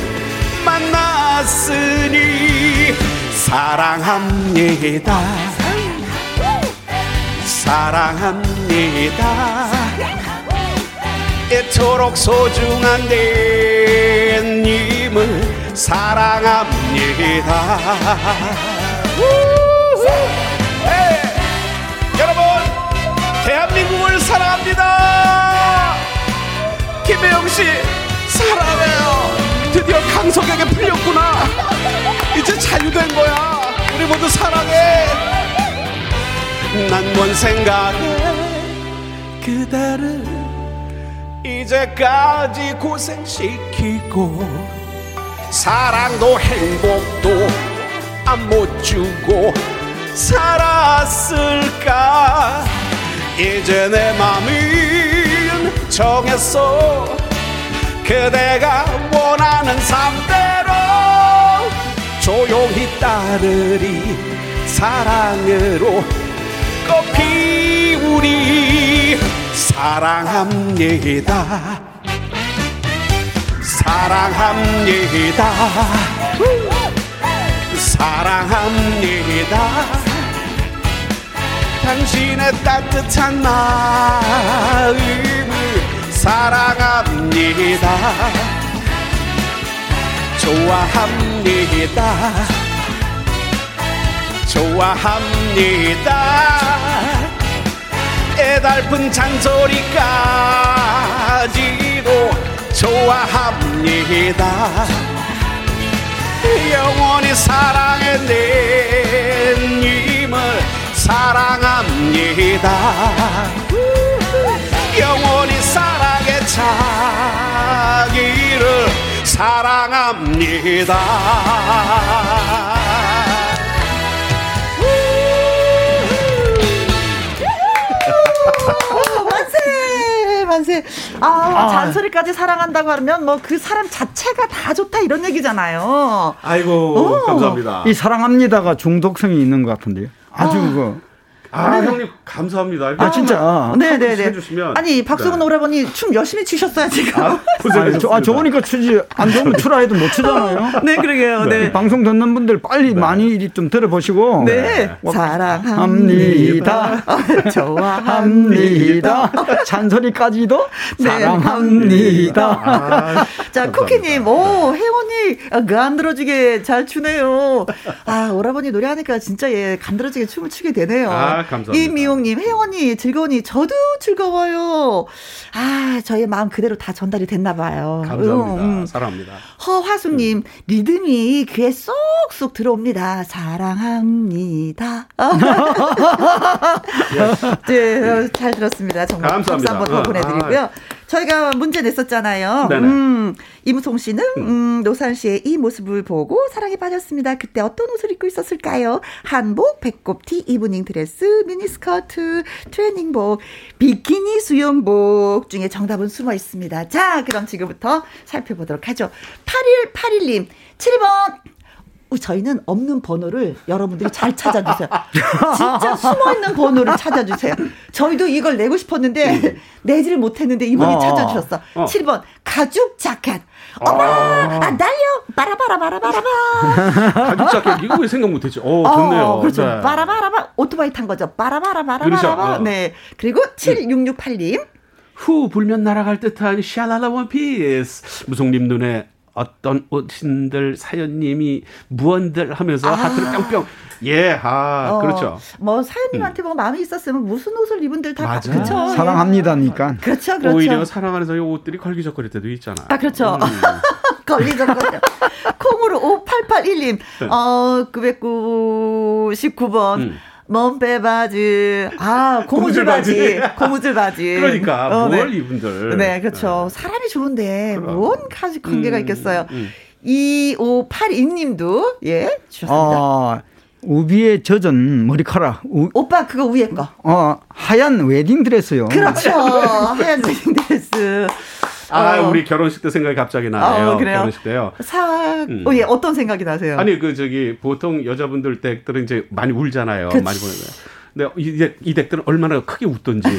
만났으니 사랑합니다. 사랑합니다. 이토록 소중한 내 님을 사랑합니다. 여러분 대한민국을 사랑합니다 김혜영 씨 사랑해요. 드디어 강석에게 풀렸구나. 이제 자유된 거야. 우리 모두 사랑해. 난 뭔 생각에 그대를 이제까지 고생시키고 사랑도 행복도 안 못 주고 살았을까 이제 내 맘이 정했어 그대가 원하는 삶대로 조용히 따르리 사랑으로 꽃 피 우리 사랑합니다. 사랑합니다. 사랑합니다. 당신의 따뜻한 마음을 사랑합니다. 좋아합니다. 좋아합니다. 애달픈 잔소리까지도 좋아합니다. 영원히 사랑해 내 님을 사랑합니다. 영원히 사랑의 자기를 사랑합니다. 만세. 아, 아, 잔소리까지 사랑한다고 하면 뭐 그 사람 자체가 다 좋다 이런 얘기잖아요. 아이고, 오. 감사합니다. 이 사랑합니다가 중독성이 있는 것 같은데요. 아주 아. 그 아, 형님 감사합니다. 아 진짜. 네네네. 네, 네. 아니 박수근 네. 오라버니 춤 열심히 추셨어요 지금. 아, 아, 저, 아 좋으니까 추지 안 좋으면 추라 해도 못 추잖아요. <laughs> 네 그러게요. 네. 방송 듣는 분들 빨리 네. 많이 좀 들어보시고. 네. 네. 사랑합니다. 좋아합니다. <laughs> 잔소리까지도 사랑합니다. 아, 자 쿠키님, 오 혜원이 간들어지게 잘 추네요. 아 오라버니 노래하니까 진짜 예 간들어지게 춤을 추게 되네요. 아, 감사합니다. 이미용님, 혜원이 즐거우니 저도 즐거워요. 아, 아, 저희 마음 그대로 다 전달이 됐나 봐요. 감사합니다. 음, 음. 사랑합니다. 허화숙님, 음. 리듬이 귀에 쏙쏙 들어옵니다. 사랑합니다. <laughs> 네, 잘 들었습니다. 정말 감사합니다. 박수 한번 더 보내드리고요. 아. 저희가 문제 냈었잖아요. 음, 이무송 씨는 음. 음, 노사연 씨의 이 모습을 보고 사랑에 빠졌습니다. 그때 어떤 옷을 입고 있었을까요? 한복, 배꼽티, 이브닝 드레스, 미니스커트, 트레이닝복, 비키니 수영복 중에 정답은 숨어 있습니다. 자, 그럼 지금부터 살펴보도록 하죠. 8181님, 7번. 저희는 없는 번호를 여러분들이 잘 찾아주세요. 진짜 숨어있는 번호를 찾아주세요. 저희도 이걸 내고 싶었는데 음. 내지를 못했는데 이분이 어, 찾아주셨어. 어. 7번 가죽 자켓. 어머, 아, 아 날려 바라바라 바라바라바. <laughs> 가죽 자켓 이거 왜 생각 못했지? 어, 좋네요. 어, 그렇죠. 네. 바라바라바 오토바이 탄 거죠. 바라바라 바라바라. 어. 네. 그리고 7668님. 후 불면 날아갈 듯한 샤랄라 원피스. 무송님 눈에 어떤 어신들 사연님이 무언들 하면서 아. 하트를 뿅뿅. 예, 아, 어, 그렇죠. 뭐 사연님한테 뭐 마음이 있었으면 무슨 옷을 입은들 다 맞아. 사랑합니다니까. 예. 그렇죠, 그렇죠. 오히려 사랑하는 사이 옷들이 걸기적거릴 때도 있잖아. 아, 그렇죠. 음. <laughs> 걸리적거려. 콩으로 5881님, 네. 어, 999번. 음. 먼빼 바지. 아, <laughs> 고무줄 바지. 고무줄 바지. 그러니까 어, 뭘 네. 이분들. 네, 그렇죠. 네. 사람이 좋은데 그럼. 뭔 가지 관계가 음, 있겠어요. 음. 2582님도 예, 주셨습니다. 어, 우비에 젖은 머리카락. 우, 오빠 그거 위에 거. 어, 하얀 웨딩 드레스요. 그렇죠. <laughs> 하얀 웨딩 드레스. 아, 어. 우리 결혼식 때 생각이 갑자기 나네요. 어, 그래요? 결혼식 때요. 사, 음. 어, 예, 어떤 생각이 나세요? 아니, 그, 저기, 보통 여자분들 댁들은 이제 많이 울잖아요. 그치. 많이 보내요. 근데 이, 이 댁들은 얼마나 크게 웃던지. <laughs>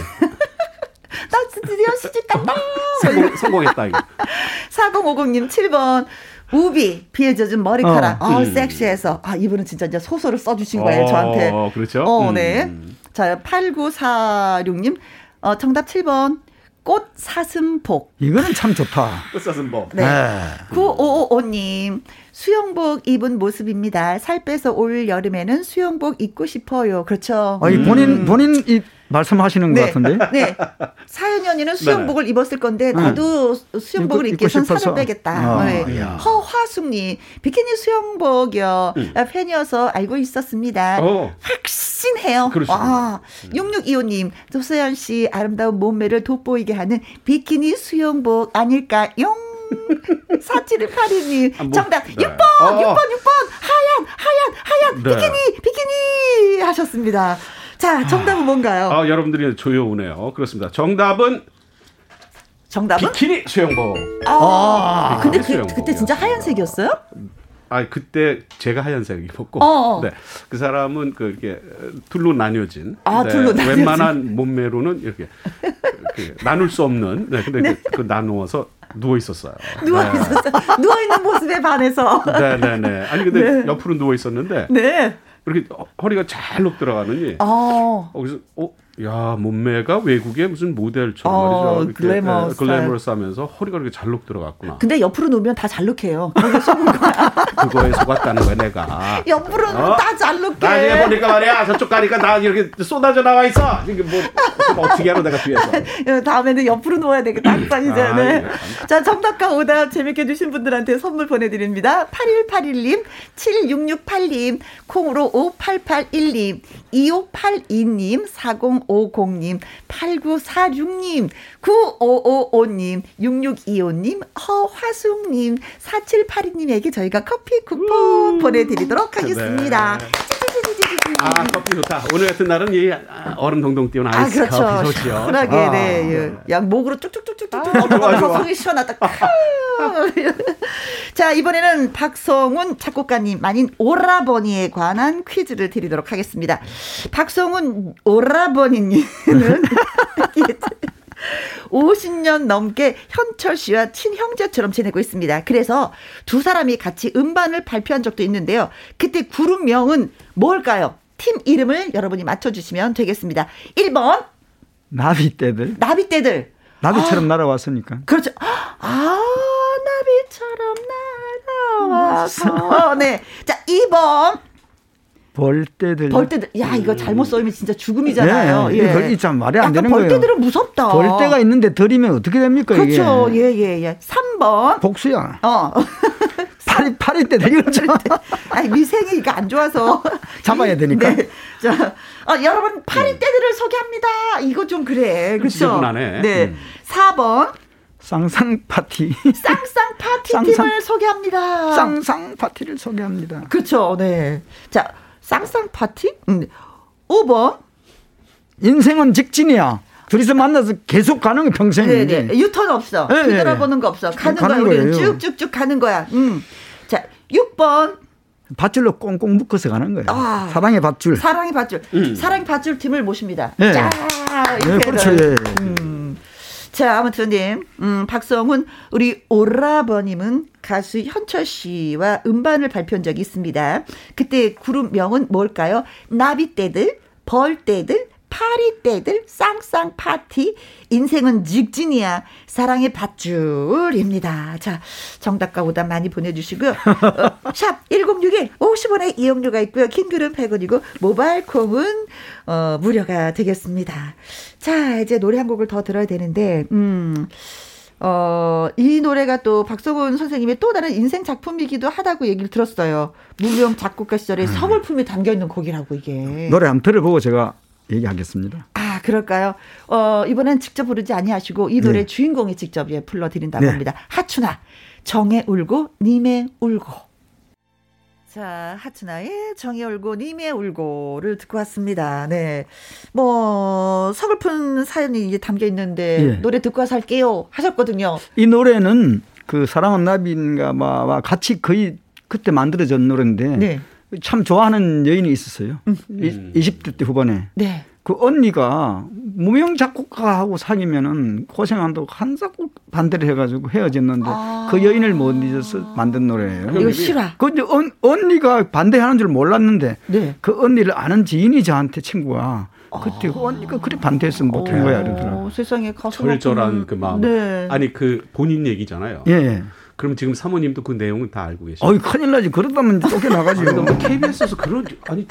나 드디어 시집 갔다. 성공, 성공했다, 이거. <laughs> 4050님 7번. 우비, 비에 젖은 머리카락. 어, 어 음. 섹시해서. 아, 이분은 진짜 이제 소설을 써주신 거예요, 어, 저한테. 그렇죠. 어, 네. 음. 자, 8946님. 어, 정답 7번. 꽃 사슴복. 이거는 참 좋다. 꽃 사슴복. 네. 네. 9555님. 수영복 입은 모습입니다. 살 빼서 올 여름에는 수영복 입고 싶어요. 그렇죠. 아니, 본인, 음. 본인 이 말씀하시는 네. 것 같은데. <laughs> 네. 사연 연이는 수영복을 네. 입었을 건데 나도 네. 수영복을 입기 위해서 살을 빼겠다. 아, 네. 허화숙님 비키니 수영복이요. 음. 팬이어서 알고 있었습니다. 오. 확신해요. 와. 6625님 조서연 씨 아름다운 몸매를 돋보이게 하는 비키니 수영복 아닐까요? <laughs> 4718님 아, 뭐, 정답 네. 6번 어. 6번 6번 하얀 하얀 하얀 네. 비키니 비키니 하셨습니다. 자, 정답은 뭔가요? 아, 여러분들이 조여오네요. 그렇습니다. 정답은 정답은 비키니 수영복. 아, 아 근데 그, 그때 진짜 하얀색이었어요? 아 그때 제가 하얀색 입었고, 어어. 네, 그 사람은 그 이렇게 둘로 나뉘어진, 아, 네, 둘로 나뉘어진. 웬만한 몸매로는 이렇게 그, 나눌 수 없는, 네, 근데 네. 그, 그 나누어서 누워 있었어요. 누워 네. 있었어. 누워 있는 모습에 반해서. 네, 네, 네. 아니 근데 네. 옆으로 누워 있었는데. 네. 이렇게 허리가 잘 녹 들어가느니 어. 거기서 어, 야 몸매가 외국의 무슨 모델처럼 어, 말이죠. 글래머 글래머스하면서 허리가 이렇게 잘녹 들어갔구나. 근데 옆으로 놓으면 다잘 녹해요. <laughs> 그거에 속았다는 거야 내가. 옆으로 어? 다잘 녹해. 나중에 보니까 말이야 저쪽 가니까 나 이렇게 쏟아져 나와 있어. 이게 뭐, 뭐 어떻게 하러 내가 뒤에서. 다음에는 옆으로 놓아야 되겠다. 이제. 아, 네. 자 정답과 오답 재밌게 주신 분들한테 선물 보내드립니다. 8181님, 7668님, 콩으로 5881님, 2582님, 4050님, 8946님, 9555님, 6625님, 허화숙님, 4782님에게 저희가 커피 쿠폰 음~ 보내드리도록 하겠습니다. 네. 아 커피 좋다. 오늘 같은 날은 이 얼음 동동 띄운 아이스 아, 그렇죠. 커피 좋죠. 편하게 아, 네. 네. 야 목으로 쭉쭉쭉쭉쭉 넘어가면서 속이 시원하다. 자 이번에는 박성훈 작곡가님 아닌 오라버니에 관한 퀴즈를 드리도록 하겠습니다. 박성훈 오라버니님은 <laughs> 50년 넘게 현철 씨와 친형제처럼 지내고 있습니다. 그래서 두 사람이 같이 음반을 발표한 적도 있는데요. 그때 그룹명은 뭘까요? 팀 이름을 여러분이 맞춰주시면 되겠습니다. 1번. 나비떼들. 나비떼들. 나비처럼 아, 날아왔으니까. 그렇죠. 아, 나비처럼 날아와서. <laughs> 네. 자, 2번. 벌떼들. 벌떼들. 야, 이거 잘못 써면 진짜 죽음이잖아요. 네, 예. 이참 말이 안 되는 벌떼들은 거예요. 벌떼들은 무섭다. 벌떼가 있는데 들이면 어떻게 됩니까? 그렇죠. 이게. 예, 예, 예. 3번. 복수야. 어. <laughs> 파리, 파리 때 되겠죠. 아니, 미생이 이거 안 좋아서. <laughs> 잡아야 되니까. 네. 자, 어, 여러분, 파리 떼들을 소개합니다. 이거 좀 그래. 그렇죠. 네. 음. 4번. 쌍쌍 파티. 쌍쌍 파티 쌍쌍, 팀을 소개합니다. 쌍쌍 파티를 소개합니다. 그렇죠. 네. 자, 쌍쌍 파티? 음. 5번. 인생은 직진이야. 둘이서 만나서 계속 가는 거 평생인데. 네네. 네. 유턴 없어. 네, 뒤돌아보는 거 없어. 가는, 가는 거야. 우리는 쭉쭉쭉 가는 거야. 음. 자, 6번. 밧줄로 꽁꽁 묶어서 가는 거예요. 아, 사랑의 밧줄. 사랑의 밧줄. 음. 사랑의 밧줄 팀을 모십니다. 네. 자, 네, 그렇죠. 예. 음. 자, 아무튼님, 음, 박성훈, 우리 오라버님은 가수 현철 씨와 음반을 발표한 적이 있습니다. 그때 그룹 명은 뭘까요? 나비떼들, 벌떼들, 파리떼들, 쌍쌍 파티, 인생은 직진이야, 사랑의 밧줄입니다. 자, 정답과 오답 많이 보내주시고요. 어, <laughs> 샵 1061, 50원의 이용료가 있고요. 킹글은 100원이고, 모바일 콩은, 어, 무료가 되겠습니다. 자, 이제 노래 한 곡을 더 들어야 되는데, 음, 어, 이 노래가 또 박성훈 선생님의 또 다른 인생 작품이기도 하다고 얘기를 들었어요. 무명 작곡가 시절에 음. 서글픔이 담겨 있는 곡이라고 이게. 노래 한 편을 제가 얘기하겠습니다. 아, 그럴까요? 어, 이번엔 직접 부르지 아니하시고 이 노래 네. 주인공이 직접 예, 불러드린다고 네. 합니다. 하춘아, 정에 울고, 님에 울고. 자, 하춘아의 정에 울고, 님에 울고를 듣고 왔습니다. 네. 뭐, 서글픈 사연이 이제 담겨 있는데, 네. 노래 듣고 와서 할게요. 하셨거든요. 이 노래는 그 사랑은 나비인가와 같이 거의 그때 만들어진 노래인데, 네. 참 좋아하는 여인이 있었어요. 음. 20대 때 후반에. 네. 그 언니가 무명 작곡가하고 사귀면은 고생한다고 한 작곡 반대를 해가지고 헤어졌는데 아. 그 여인을 못 잊어서 만든 노래예요. 이거 실화. 그 언, 언니가 반대하는 줄 몰랐는데 네. 그 언니를 아는 지인이 저한테 친구가 그때 그 언니가 그래 반대했으면 못한 거야 그러더라고. 세상에 가슴 절절한 그 마음. 네. 아니 그 본인 얘기잖아요. 예. 그럼 지금 사모님도 그 내용은 다 알고 계시죠? 어이 큰일 나지. 그러다면 쫓겨나가지. 아니, <laughs> KBS에서 그런 아니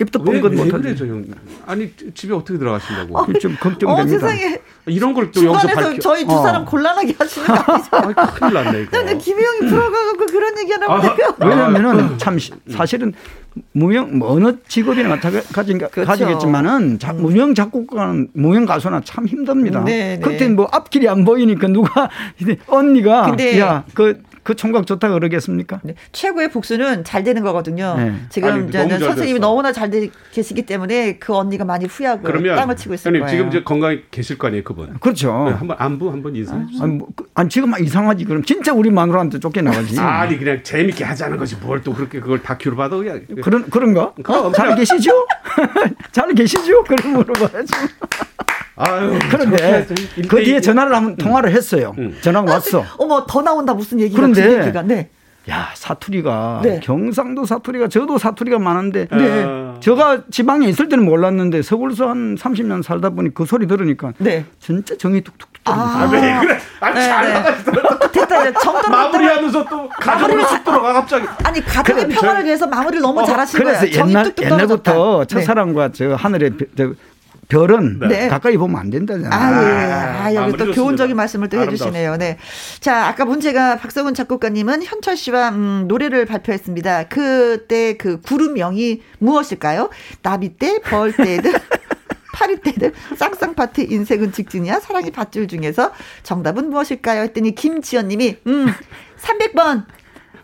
입도 뻥긋. 그래, 형. 아니 집에 어떻게 들어가신다고? 어, 좀 걱정됩니다. 어, 세상에. 이런 걸 또 여기서 밝혀. 저희 두 사람 어. 곤란하게 하시는 거 아니죠? 아, 큰일 났네 이거. 근데 김혜영이 들어가고 그런 얘기 하나 아, 왜냐면은 참 사실은 무명 뭐 어느 직업이나 마찬가지 그렇죠. 가지겠지만은 자, 음. 무명 작곡가는 무명 가수나 참 힘듭니다. 네, 네. 그때 뭐 앞길이 안 보이니까 누가 <laughs> 언니가 야그 그 총각 좋다 그러겠습니까? 네. 최고의 복수는 잘 되는 거거든요. 네. 지금 아니, 저는 선생님이. 너무나 잘 되, 계시기 때문에 그 언니가 많이 후회하고 그러면 땅을 치고 있을 거예요. 지금 이제 건강히 계실 거 아니에요, 그분. 그렇죠. 네, 한번 안부 한번 인사해 주세요. 아니, 뭐, 그, 아니 지금 이상하지. 그럼 진짜 우리 마누라한테 쫓겨나가지. 아니 그냥 재밌게 하자는 거지. 뭘 또 그렇게 그걸 다큐로 받아 그냥. 그런 그런가? 어, <laughs> 잘 계시죠? 잘 계시죠? 그럼 물어봐야지. 아유, 그런데 그 뒤에 전화를 한번 음. 통화를 했어요. 음. 전화가 왔어. 어머 더 나온다 무슨 얘기가 그런데 얘기가. 네. 야 사투리가 네. 경상도 사투리가 저도 사투리가 많은데 네. 제가 지방에 있을 때는 몰랐는데 서울서 한 30년 살다 보니 그 소리 들으니까 네. 진짜 정이 툭툭 아, 아, 왜 그래? 아, 네, 잘 네. 됐다. 정답 마무리하면서 또 가정으로 쑥 들어가 갑자기. 아니 가정의 평화를 위해서 마무리를 너무 어, 잘하시는 거예요. 그래서 옛날 옛날부터 첫사랑과 네. 저 하늘의 저 별은 네. 가까이 보면 안 된다잖아요. 아, 예. 아, 여기 또 교훈적인 말씀을 또 해주시네요. 네. 자, 아까 문제가 박성훈 작곡가님은 현철 씨와 음, 노래를 발표했습니다. 그때 그 구름명이 무엇일까요? 나비떼, 벌떼들. <laughs> 파리떼들 쌍쌍파티 인생은 직진이야 사랑이 밧줄 중에서 정답은 무엇일까요? 했더니 김지연님이 음 300번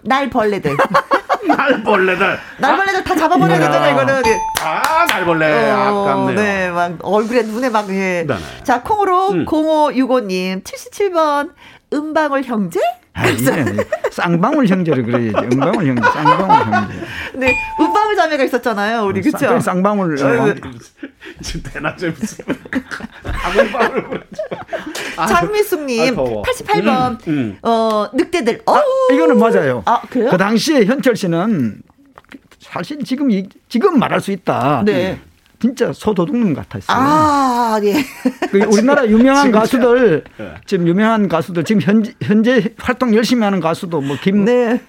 날 벌레들 <laughs> <laughs> 날벌레들. 날벌레들 다 잡아버려야 되잖아, 이거는. 아, 날벌레. 어, 아깝네요. 네, 막 얼굴에 눈에 막, 예. 네네. 자, 콩으로 음. 0565님, 77번, 은방울 형제? 아, 예, 쌍방울 형제를 그래야지. 은방울 형제, 쌍방울 형제. 네, 은방울 자매가 있었잖아요, 우리 그쵸? 쌍방울. 어, 지금 대낮에 무슨. 장미숙님, 88번, 음, 음. 어, 늑대들. 어 아, 이거는 맞아요. 아, 그래요? 그 당시에 현철 씨는 사실 지금, 지금 말할 수 있다. 네. 진짜 소도둑놈 같았어요. 아, 예. 그 우리나라 유명한 <laughs> 가수들, 네. 지금 유명한 가수들, 지금 현재, 현재 활동 열심히 하는 가수도 뭐 김, 네.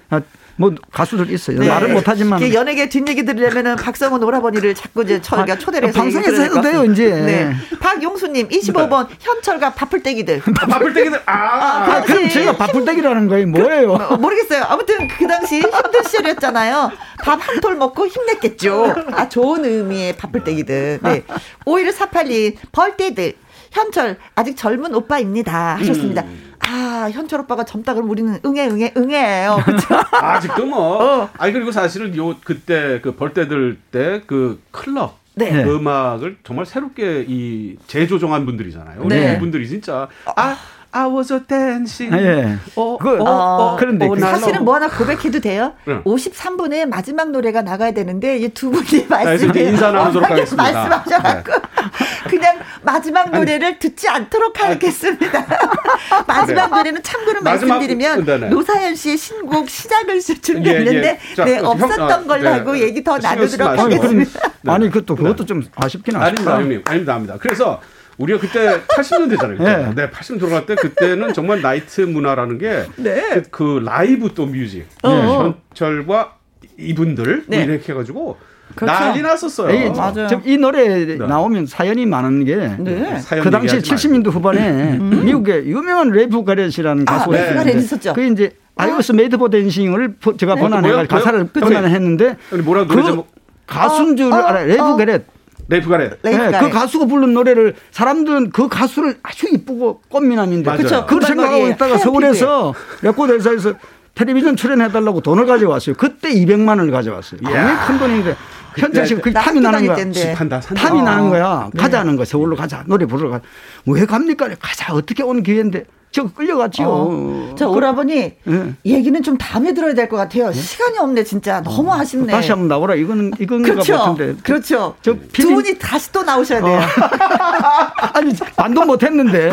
아, 뭐 가수들 있어요. 네. 말을 못하지만 연예계 뒷얘기 들으려면은 박성훈 오라버니를 자꾸 이제 저희가 아, 초대를 해서 방송에서 해도 돼요 이제. 네. 박용수님 25번 네. 현철과 바풀떼기들. 바풀떼기들. 아, 아, 아 그럼 제가 바풀떼기라는 거예요 뭐예요? 그, 모르겠어요. 아무튼 그 당시 힘든 시절이었잖아요. 밥 한 톨 먹고 힘냈겠죠. 아 좋은 의미의 바풀떼기들. 네. 5148님 벌떼들. 현철 아직 젊은 오빠입니다 하셨습니다. 음. 아 현철 오빠가 젊다 그럼 우리는 응애 응애 응애예요. <laughs> 그렇죠? 아직도 뭐. 어. 아니 그리고 사실은 요 그때 그 벌떼들 때 그 클럽 네. 그 음악을 정말 새롭게 이 재조정한 분들이잖아요. 네. 이분들이 진짜 아 I was a dancing. 아, 예. 어, 그, 어, 어, 그런데 어, 사실은 뭐 하나 고백해도 돼요? 응. 53분에 마지막 노래가 나가야 되는데 이 두 분이 말씀 네, 인사 나누도록 <laughs> 하겠습니다. 말씀하셔갖고 네. <laughs> 그냥 마지막 노래를 아니, 듣지 않도록 하겠습니다. <laughs> 마지막 노래는 참고로 마지막, 말씀드리면 네 네. 노사연 씨의 신곡 시작을 준비했는데 예, 예. 네, 없었던 형, 걸로 네. 하고 얘기 더 나누도록 하겠습니다. 아니, 그것도 그것도 좀 아쉽긴 하십니다. 아닙니다, 아닙니다, 아닙니다. 그래서 우리가 그때 80년대잖아요. 네. 네, 80년 들어갈 때 그때는 정말 나이트 문화라는 게 네. 그, 그 라이브 또 music 어. 네. 현철과 이분들 네. 뭐 이렇게 해가지고 그렇죠. 난리 났었어요. 네, 맞아요. 이 노래 네. 나오면 사연이 많은 게그 네. 당시 70년대 후반에 음. 미국의 유명한 레프 가렛이라는 아, 가수가 아, 네. 있었죠. 그 이제 I Was Made for Dancing을 제가 네. 번안해 가사를 번안했는데 뭐라고 그 가수인 줄 어, 알아요. 레프 어. 가렛. 레이프 가렛. 네, 그 가수가 부른 노래를 사람들은 그 가수를 아주 이쁘고 꽃미남인데 그쵸, 그걸 생각하고 있다가 서울에서 레코드 회사에서 텔레비전 출연해달라고 돈을 가져왔어요. 그때 200만 원을 가져왔어요. 굉장히 큰 돈인데 현재 지금 그 탐이 나는 거야. 산다. 탐이 나는 거야. 네. 가자는 거야. 서울로 가자. 노래 부르러 가자. 왜 갑니까? 가자. 어떻게 온 기회인데. 저 끌려갔지요. 어. 저 오라버니 네. 얘기는 좀 다음에 들어야 될 것 같아요. 네? 시간이 없네 진짜 너무 아쉽네. 다시 한번 나오라 이거는 이건 그렇죠. 같은데. 그렇죠. 저두 분이 다시 또 나오셔야 돼요. 어. <laughs> 아니 <laughs> 반도 못했는데.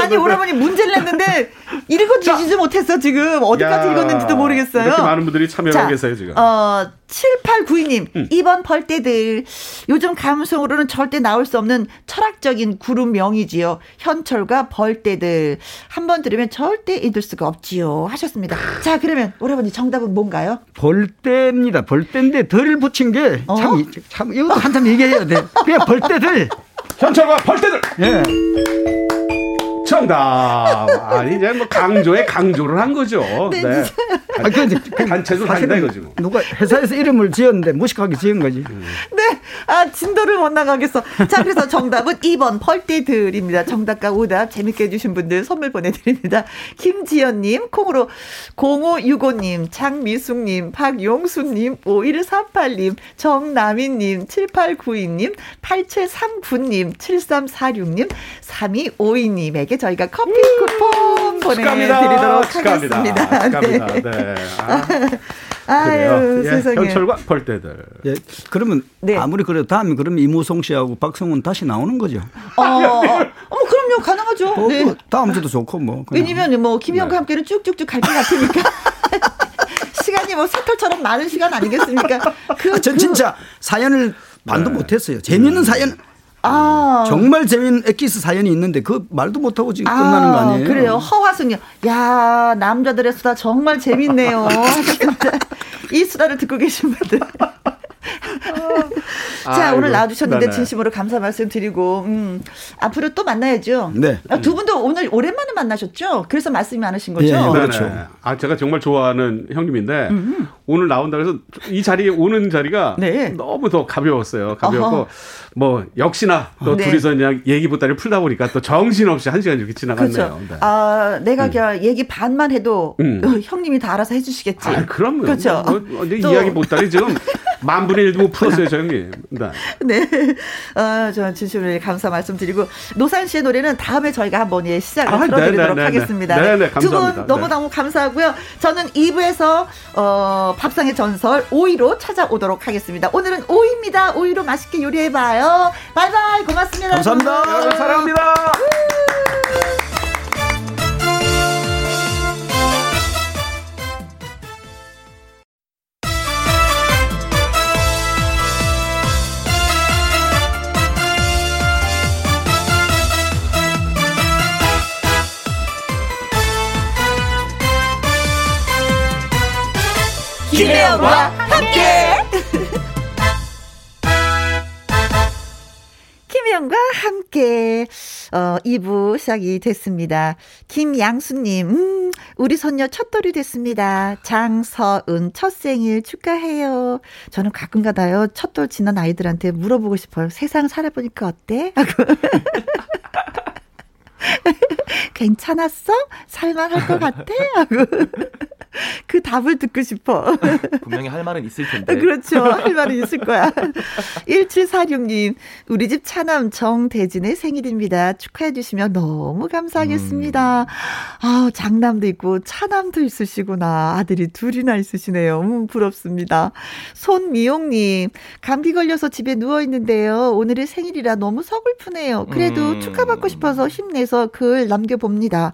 아니 오라버니 문제를 냈는데 읽어주지도 못했어 지금 어디까지 야, 읽었는지도 모르겠어요. 이렇게 많은 분들이 참여하고 계세요 지금. 어 7892님, 음. 이번 벌떼들. 요즘 감성으로는 절대 나올 수 없는 철학적인 그룹 명이지요. 현철과 벌떼들. 한 번 들으면 절대 잊을 수가 없지요. 하셨습니다. 자, 그러면 오라버니 정답은 뭔가요? 벌떼입니다. 벌떼인데 덜 붙인 게 참, 어? 참, 이것도 한참 얘기해야 돼. 그냥 벌떼들. 현철과 벌떼들. 예. 정답. 아니 이제 뭐 강조에 강조를 한 거죠. 네. 네. 아, 그 단체도 다니다 이거지 뭐. 누가 회사에서 이름을 지었는데 무식하게 지은 거지. 음. 네. 아 진도를 못 나가겠어. 자 그래서 정답은 2번 펄띠들입니다. 정답과 오답 재밌게 해주신 분들 선물 보내드립니다. 김지연님 콩으로 0565님 장미숙님 박용수님 5148님 정남인님 7892님 8739님 7346님 3252님에게 저희가 커피 쿠폰 보내드리도록 축하합니다. 하겠습니다. 축하합니다. 네. 네. 아. 아유, 예, 세상에. 현철과 벌떼들. 예, 그러면 네. 아무리 그래도 다음에 그러면 이무송 씨하고 박성훈 다시 나오는 거죠. 어, 어 그럼요, 가능하죠. 뭐, 네. 뭐 다음 주도 좋고 뭐. 왜냐면 뭐 김영과 네. 함께는 쭉쭉쭉 갈 것 같으니까. <laughs> 시간이 뭐 새털처럼 많은 시간 아니겠습니까? 그, 아, 전 그, 진짜 사연을 반도 네. 못했어요. 재밌는 음. 사연 아. 정말 재미있는 엑기스 사연이 있는데 그 말도 못하고 지금 아, 끝나는 거 아니에요? 그래요. 허화승요. 야 남자들의 수다 정말 재밌네요. <laughs> 이 수다를 듣고 계신 분들. 자, 아, 오늘 나와주셨는데 네네. 진심으로 감사 말씀 드리고, 음, 앞으로 또 만나야죠. 네. 아, 두 분도 오늘 오랜만에 만나셨죠? 그래서 말씀이 많으신 거죠? 네, 그렇죠. 아, 제가 정말 좋아하는 형님인데, 음음. 오늘 나온다 그래서 이 자리에 오는 자리가 네. 너무 더 가벼웠어요. 가벼웠고, 어허. 뭐, 역시나 또 네. 둘이서 그냥 얘기 보따리 풀다 보니까 또 정신없이 한 시간 이렇게 지나갔네요. 그렇죠. 네. 아, 내가 음. 얘기 반만 해도 음. 형님이 다 알아서 해주시겠지. 아, 그럼요. 그렇죠. 뭐, 뭐, 이야기 보따리 지금 <laughs> 만 분의 1도 못 풀었어요, 저 형님. 네. <laughs> 네. 어, 저 진심으로 감사 말씀드리고 노산 씨의 노래는 다음에 저희가 한번 예, 시작을 아, 들어드리도록 네네네네. 하겠습니다. 네네, 두분 네. 너무너무 감사하고요. 저는 2부에서 어, 밥상의 전설 5위로 찾아오도록 하겠습니다. 오늘은 5위입니다. 5위로 맛있게 요리해봐요. 바이바이. 고맙습니다. 감사합니다. 여러분 사랑합니다. 김혜영과 함께. <laughs> 김혜영과 함께 어 2부 시작이 됐습니다. 김양수님, 음, 우리 손녀 첫돌이 됐습니다. 장서은 첫 생일 축하해요. 저는 가끔가다요 첫돌 지난 아이들한테 물어보고 싶어요. 세상 살아보니까 어때? 하고. <laughs> <laughs> 괜찮았어? 살만할 것 같아? 하고. <laughs> 그 답을 듣고 싶어. <laughs> 분명히 할 말은 있을 텐데. 그렇죠. 할 말은 있을 거야. 1746님, 우리 집 차남 정대진의 생일입니다. 축하해 주시면 너무 감사하겠습니다. 음. 아 장남도 있고 차남도 있으시구나. 아들이 둘이나 있으시네요. 음, 부럽습니다. 손미용님, 감기 걸려서 집에 누워 있는데요. 오늘의 생일이라 너무 서글프네요. 그래도 음. 축하받고 싶어서 힘내서 글 남겨봅니다. 아,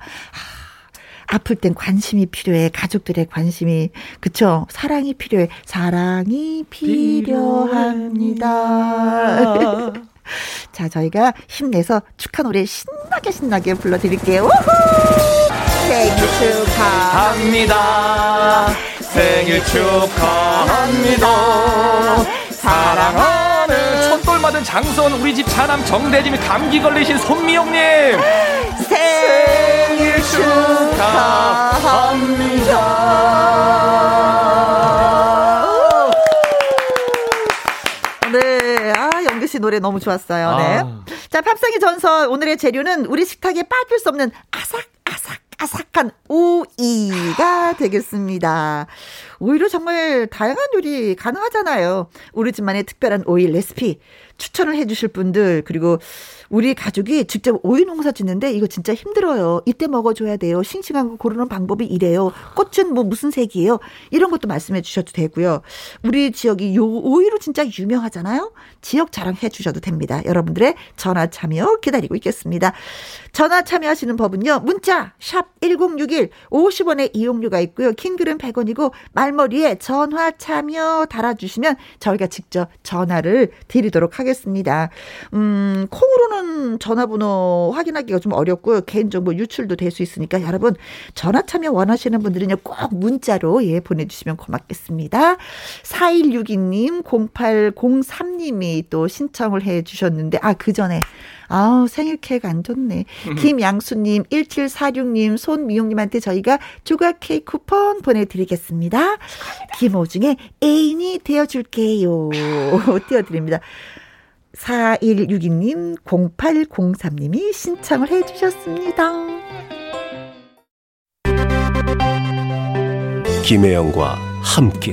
아플 땐 관심이 필요해. 가족들의 관심이. 그쵸? 사랑이 필요해. 사랑이 필요합니다. <laughs> 자, 저희가 힘내서 축하 노래 신나게 신나게 불러드릴게요. 우후! 생일 축하합니다. 생일 축하합니다. 첫 돌 맞은 장선 우리 집 차남 정대진이 감기 걸리신 손미영님 <laughs> 생일 축하합니다. 네, 아 영규 씨 노래 너무 좋았어요. 네. 아. 자, 팝상의 전설 오늘의 재료는 우리 식탁에 빠질 수 없는 아삭 아삭 아삭한 오이가 되겠습니다. 오이로 정말 다양한 요리 가능하잖아요. 우리 집만의 특별한 오이 레시피 추천을 해주실 분들 그리고 우리 가족이 직접 오이 농사 짓는데 이거 진짜 힘들어요. 이때 먹어줘야 돼요. 싱싱한 거 고르는 방법이 이래요. 꽃은 뭐 무슨 색이에요? 이런 것도 말씀해 주셔도 되고요. 우리 지역이 요 오이로 진짜 유명하잖아요. 지역 자랑해 주셔도 됩니다. 여러분들의 전화 참여 기다리고 있겠습니다. 전화 참여하시는 법은요. 문자 샵 1061 50원의 이용료가 있고요. 킹글은 100원이고 말머리에 전화 참여 달아주시면 저희가 직접 전화를 드리도록 하겠습니다. 음, 콩으로는 전화번호 확인하기가 좀 어렵고요. 개인정보 유출도 될 수 있으니까 여러분 전화 참여 원하시는 분들은요. 꼭 문자로 예 보내주시면 고맙겠습니다. 4162님 0803님이 또 신청을 해 주셨는데 아 그 전에 아우, 생일 케이크 안 좋네. 김양수님, 1746님, 손미용님한테 저희가 조각 케이크 쿠폰 보내드리겠습니다. 김호중의 애인이 되어줄게요. <laughs> 띄워드립니다. 4162님, 0803님이 신청을 해주셨습니다. 김혜영과 함께.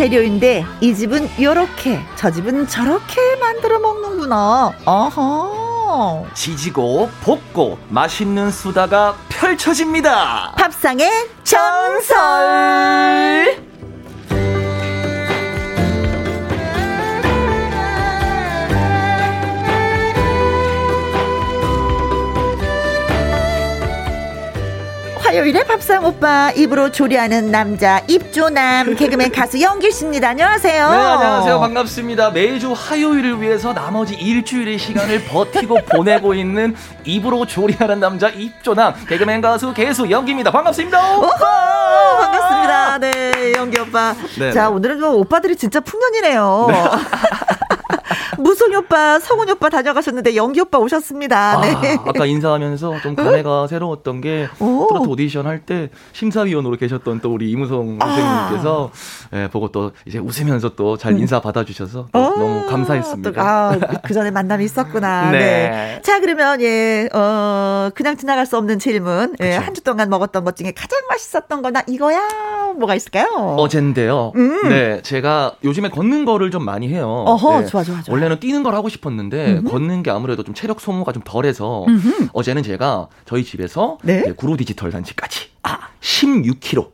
재료인데 이 집은 요렇게 저 집은 저렇게 만들어 먹는구나. 어허. 지지고 볶고 맛있는 수다가 펼쳐집니다. 밥상의 전설. 화요일에 밥상 오빠 입으로 조리하는 남자 입조남 개그맨 가수 영길 씨입니다. 안녕하세요. 네 안녕하세요 반갑습니다. 매주 화요일을 위해서 나머지 일주일의 시간을 <laughs> 버티고 보내고 있는 입으로 조리하는 남자 입조남 개그맨 가수 개수 영기입니다. 반갑습니다. 오호, 반갑습니다. 네 영기 오빠. 네. 자 오늘은 좀 오빠들이 진짜 풍년이네요. 네. <laughs> 무송이 오빠, 성훈이 오빠 다녀가셨는데 연기 오빠 오셨습니다. 네. 아, 까 인사하면서 좀 감회가 새로웠던 게 오. 트로트 오디션 할 때 심사위원으로 계셨던 또 우리 이무성 아. 선생님께서 예, 보고 또 이제 웃으면서 또 잘 인사 받아주셔서 또 너무 감사했습니다. 아, 그 전에 만남이 있었구나. <laughs> 네. 네. 자, 그러면 예, 어, 그냥 지나갈 수 없는 질문. 예, 한 주 동안 먹었던 것 중에 가장 맛있었던 거나 이거야 뭐가 있을까요? 어젠데요. 음. 네, 제가 요즘에 걷는 거를 좀 많이 해요. 어허, 네. 좋아, 좋아, 좋아. 원래는 뛰는 걸 하고 싶었는데 음흠. 걷는 게 아무래도 좀 체력 소모가 좀 덜해서 음흠. 어제는 제가 저희 집에서 네? 구로 디지털 단지까지 아. 16km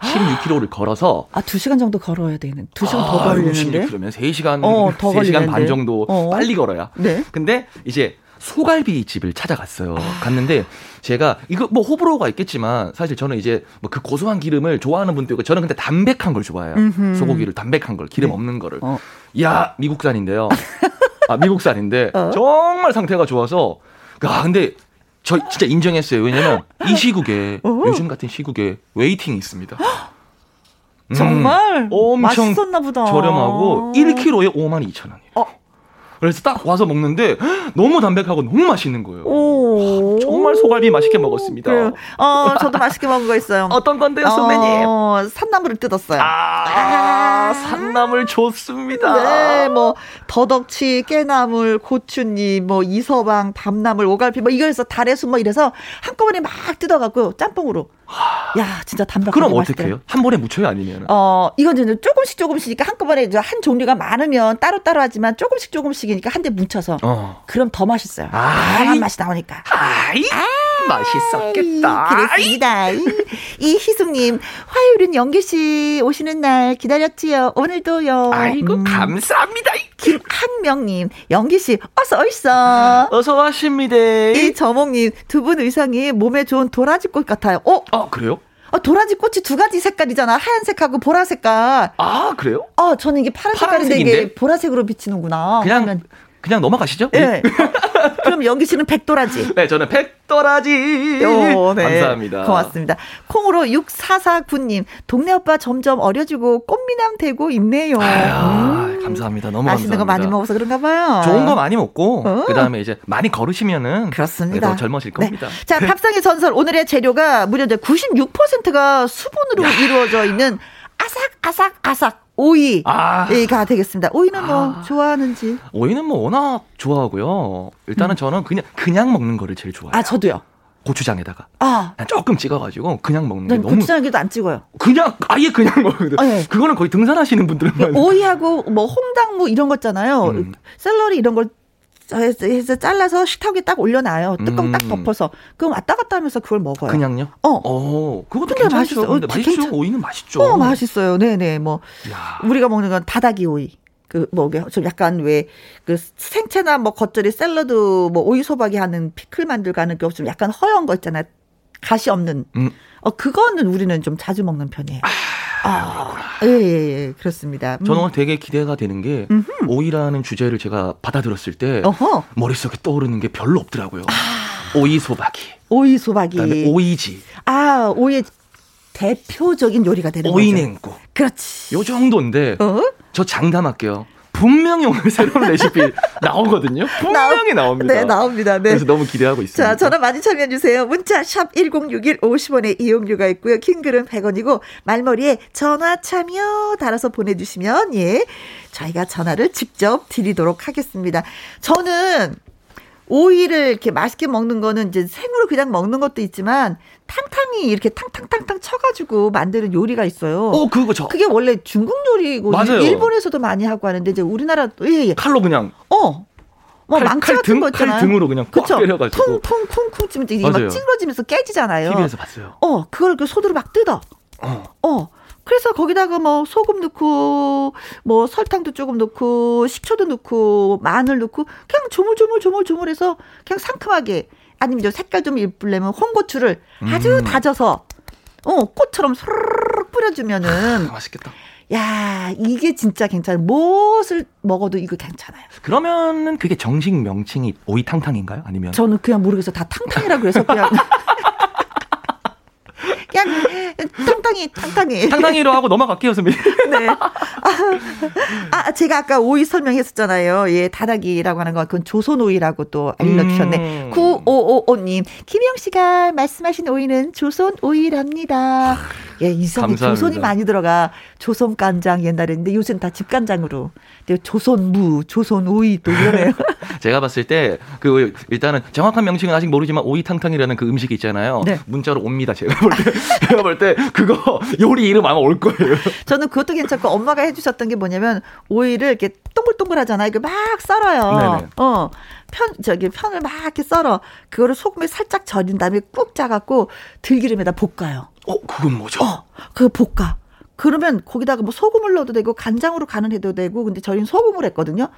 16km를 걸어서 아, 2시간 정도 걸어야 되는. 2시간 아, 더 걸리는데. 그러면 3시간 어, 더 3시간 반 정도 어. 빨리 걸어야. 네. 근데 이제 소갈비 집을 찾아갔어요. 아. 갔는데 제가 이거 뭐 호불호가 있겠지만 사실 저는 이제 뭐 그 고소한 기름을 좋아하는 분도 있고 저는 근데 담백한 걸 좋아해요. 음흠. 소고기를 담백한 걸 기름 네. 없는 거를. 어. 야 미국산인데요. 아 미국산인데 어? 정말 상태가 좋아서 아 근데 저 진짜 인정했어요. 왜냐면 이 시국에 어? 요즘 같은 시국에 웨이팅이 있습니다. <gasps> 음, 정말 엄청 맛있었나 보다. 저렴하고 1kg에 5만 2천 원이에요. 어. 그래서 딱 와서 먹는데 너무 담백하고 너무 맛있는 거예요. 오. 정말 소갈비 맛있게 먹었습니다. 그래요. 어, 저도 맛있게 먹은 거 있어요. <laughs> 어떤 건데요, 선배님? 어, 산나물을 뜯었어요. 아, 아, 산나물 좋습니다. 네, 뭐 더덕치, 깨나물, 고추잎, 뭐 이서방, 밤나물, 오갈피 뭐 이거 해서 달래수 뭐 이래서 한꺼번에 막 뜯어갖고 짬뽕으로 야, 진짜 담백하게 그럼 어떻게 해요? 한 번에 묻혀요 아니면? 어, 이건 이제 조금씩 조금씩이니까 한꺼번에 한 종류가 많으면 따로따로 하지만 조금씩 조금씩이니까 한 대 뭉쳐서. 어. 그럼 더 맛있어요. 다양한 맛이 나오니까. 아이. 아 맛있었겠다. 그렇습니다. 이 희숙님, 화요일은 영기 씨 오시는 날 기다렸지요. 오늘도요. 아이고, 음. 감사합니다. 김한명님, 영기 씨, 어서 있어. 어서 와십니다. 이 저몽님, 두 분 의상이 몸에 좋은 도라지 꽃 같아요. 어? 아, 그래요? 어, 도라지 꽃이 두 가지 색깔이잖아. 하얀색하고 보라색깔. 아, 그래요? 어, 저는 이게 파란 색깔인데 이게 보라색으로 비치는구나. 그냥 하면. 그냥 넘어가시죠? 네. 그럼 영기 씨는 백도라지. <laughs> 네, 저는 백도라지. 오, 네. 감사합니다. 고맙습니다. 콩으로 6449님, 동네 오빠 점점 어려지고 꽃미남 되고 있네요. 아유, 음. 감사합니다. 너무 맛있는. 거 많이 먹어서 그런가 봐요. 좋은 거 많이 먹고, 어. 그 다음에 이제 많이 걸으시면은. 그렇습니다. 더 젊어질 네. 겁니다. 네. 자, 밥상의 전설. 오늘의 재료가 무려 96%가 수분으로 야. 이루어져 있는 아삭아삭아삭 오이가 아. 되겠습니다. 오이는 뭐 아. 좋아하는지? 오이는 뭐 워낙 좋아하고요. 일단은 음. 저는 그냥 그냥 먹는 거를 제일 좋아해요. 아 저도요. 고추장에다가 아. 조금 찍어가지고 그냥 먹는 게 너무 고추장에도 안 찍어요. 그냥 아예 그냥 <laughs> 먹어요. 아, 네. 그거는 거의 등산하시는 분들만 오이하고 뭐 홍당무 이런 거 있잖아요. 음. 샐러리 이런 걸 해서 잘라서 식탁에 딱 올려놔요. 뚜껑 음. 딱 덮어서. 그럼 왔다 갔다 하면서 그걸 먹어요. 그냥요? 어. 어 그것도 괜찮죠. 맛있어. 맛있죠. 괜찮... 오이는 맛있죠. 어, 맛있어요. 네네. 뭐 야. 우리가 먹는 건 다다기 오이. 그뭐좀 약간 왜 그 생채나 뭐 겉절이 샐러드 뭐 오이 소박이 하는 피클 만들고 하는 게 좀 약간 허연 거 있잖아요. 가시 없는. 음. 어 그거는 우리는 좀 자주 먹는 편이에요. 아. 아, 예, 예, 예, 그렇습니다. 음. 저는 되게 기대가 되는 게 음흠. 오이라는 주제를 제가 받아들었을 때 어허. 머릿속에 떠오르는 게 별로 없더라고요. 아. 오이 소박이. 오이 소박이. 그다음에 오이지. 아, 오이 대표적인 요리가 되는 오이 냉국. 그렇지. 요 정도인데 어? 저 장담할게요. 분명히 오늘 <laughs> 새로운 레시피 나오거든요. 분명히 나옵니다. 네, 나옵니다. 네. 그래서 너무 기대하고 있습니다. 자, 전화 많이 참여해 주세요. 문자 샵 1061 50원의 이용료가 있고요. 킹글은 100원이고 말머리에 전화 참여 달아서 보내 주시면 예. 저희가 전화를 직접 드리도록 하겠습니다. 저는 오이를 이렇게 맛있게 먹는 거는 이제 생으로 그냥 먹는 것도 있지만 탕탕이 이렇게 탕탕탕탕 쳐가지고 만드는 요리가 있어요. 어, 그거 저. 그게 원래 중국 요리고 맞아요. 일본에서도 많이 하고 하는데 이제 우리나라 예, 예. 칼로 그냥. 어. 뭐 칼, 망치 같은 등, 거 있잖아요. 칼 등으로 그냥 꽉 때려가지고. 퉁퉁퉁퉁 치면 이게 막 찌그러지면서 깨지잖아요. TV에서 봤어요. 어, 그걸 그 소드로 막 뜯어. 어. 어. 그래서 거기다가 뭐 소금 넣고 뭐 설탕도 조금 넣고 식초도 넣고 마늘 넣고 그냥 조물조물 조물조물해서 그냥 상큼하게 아니면 저 색깔 좀 예쁘려면 홍고추를 아주 음. 다져서 어 꽃처럼 소르륵 뿌려주면은 아, 맛있겠다. 야 이게 진짜 괜찮아요. 무엇을 먹어도 이거 괜찮아요. 그러면은 그게 정식 명칭이 오이탕탕인가요? 아니면 저는 그냥 모르겠어. 다 탕탕이라고 해서 그냥 <laughs> 그냥 탕탕이 탕탕이 탕탕이로 하고 넘어갈게요 선배님. 네. 아, 아, 제가 아까 오이 설명했었잖아요. 예 다닥이라고 하는 건 그건 조선 오이라고 또 알려주셨네. 음. 9555님 김영 씨가 말씀하신 오이는 조선 오이랍니다. 예, 이상하게 조선이 많이 들어가. 조선 간장 옛날에 근데 요새는 다 집간장으로. 조선 무, 조선 오이 또 이러네요. <laughs> 제가 봤을 때 그 일단은 정확한 명칭은 아직 모르지만 오이탕탕이라는 그 음식이 있잖아요. 네. 문자로 옵니다. 제가 볼 때. <laughs> 제가 볼 때 그거 요리 이름 아마 올 거예요. <laughs> 저는 그것도 괜찮고 엄마가 해주셨던 게 뭐냐면 오이를 이렇게 동글동글하잖아요. 이거 막 썰어요. 네네. 어. 편 저기 편을 막 이렇게 썰어 그거를 소금에 살짝 절인 다음에 꾹 짜갖고 들기름에다 볶아요. 어, 그건 뭐죠? 어, 그 볶아. 그러면 거기다가 뭐 소금을 넣어도 되고 간장으로 간을 해도 되고 근데 저희는 소금을 했거든요.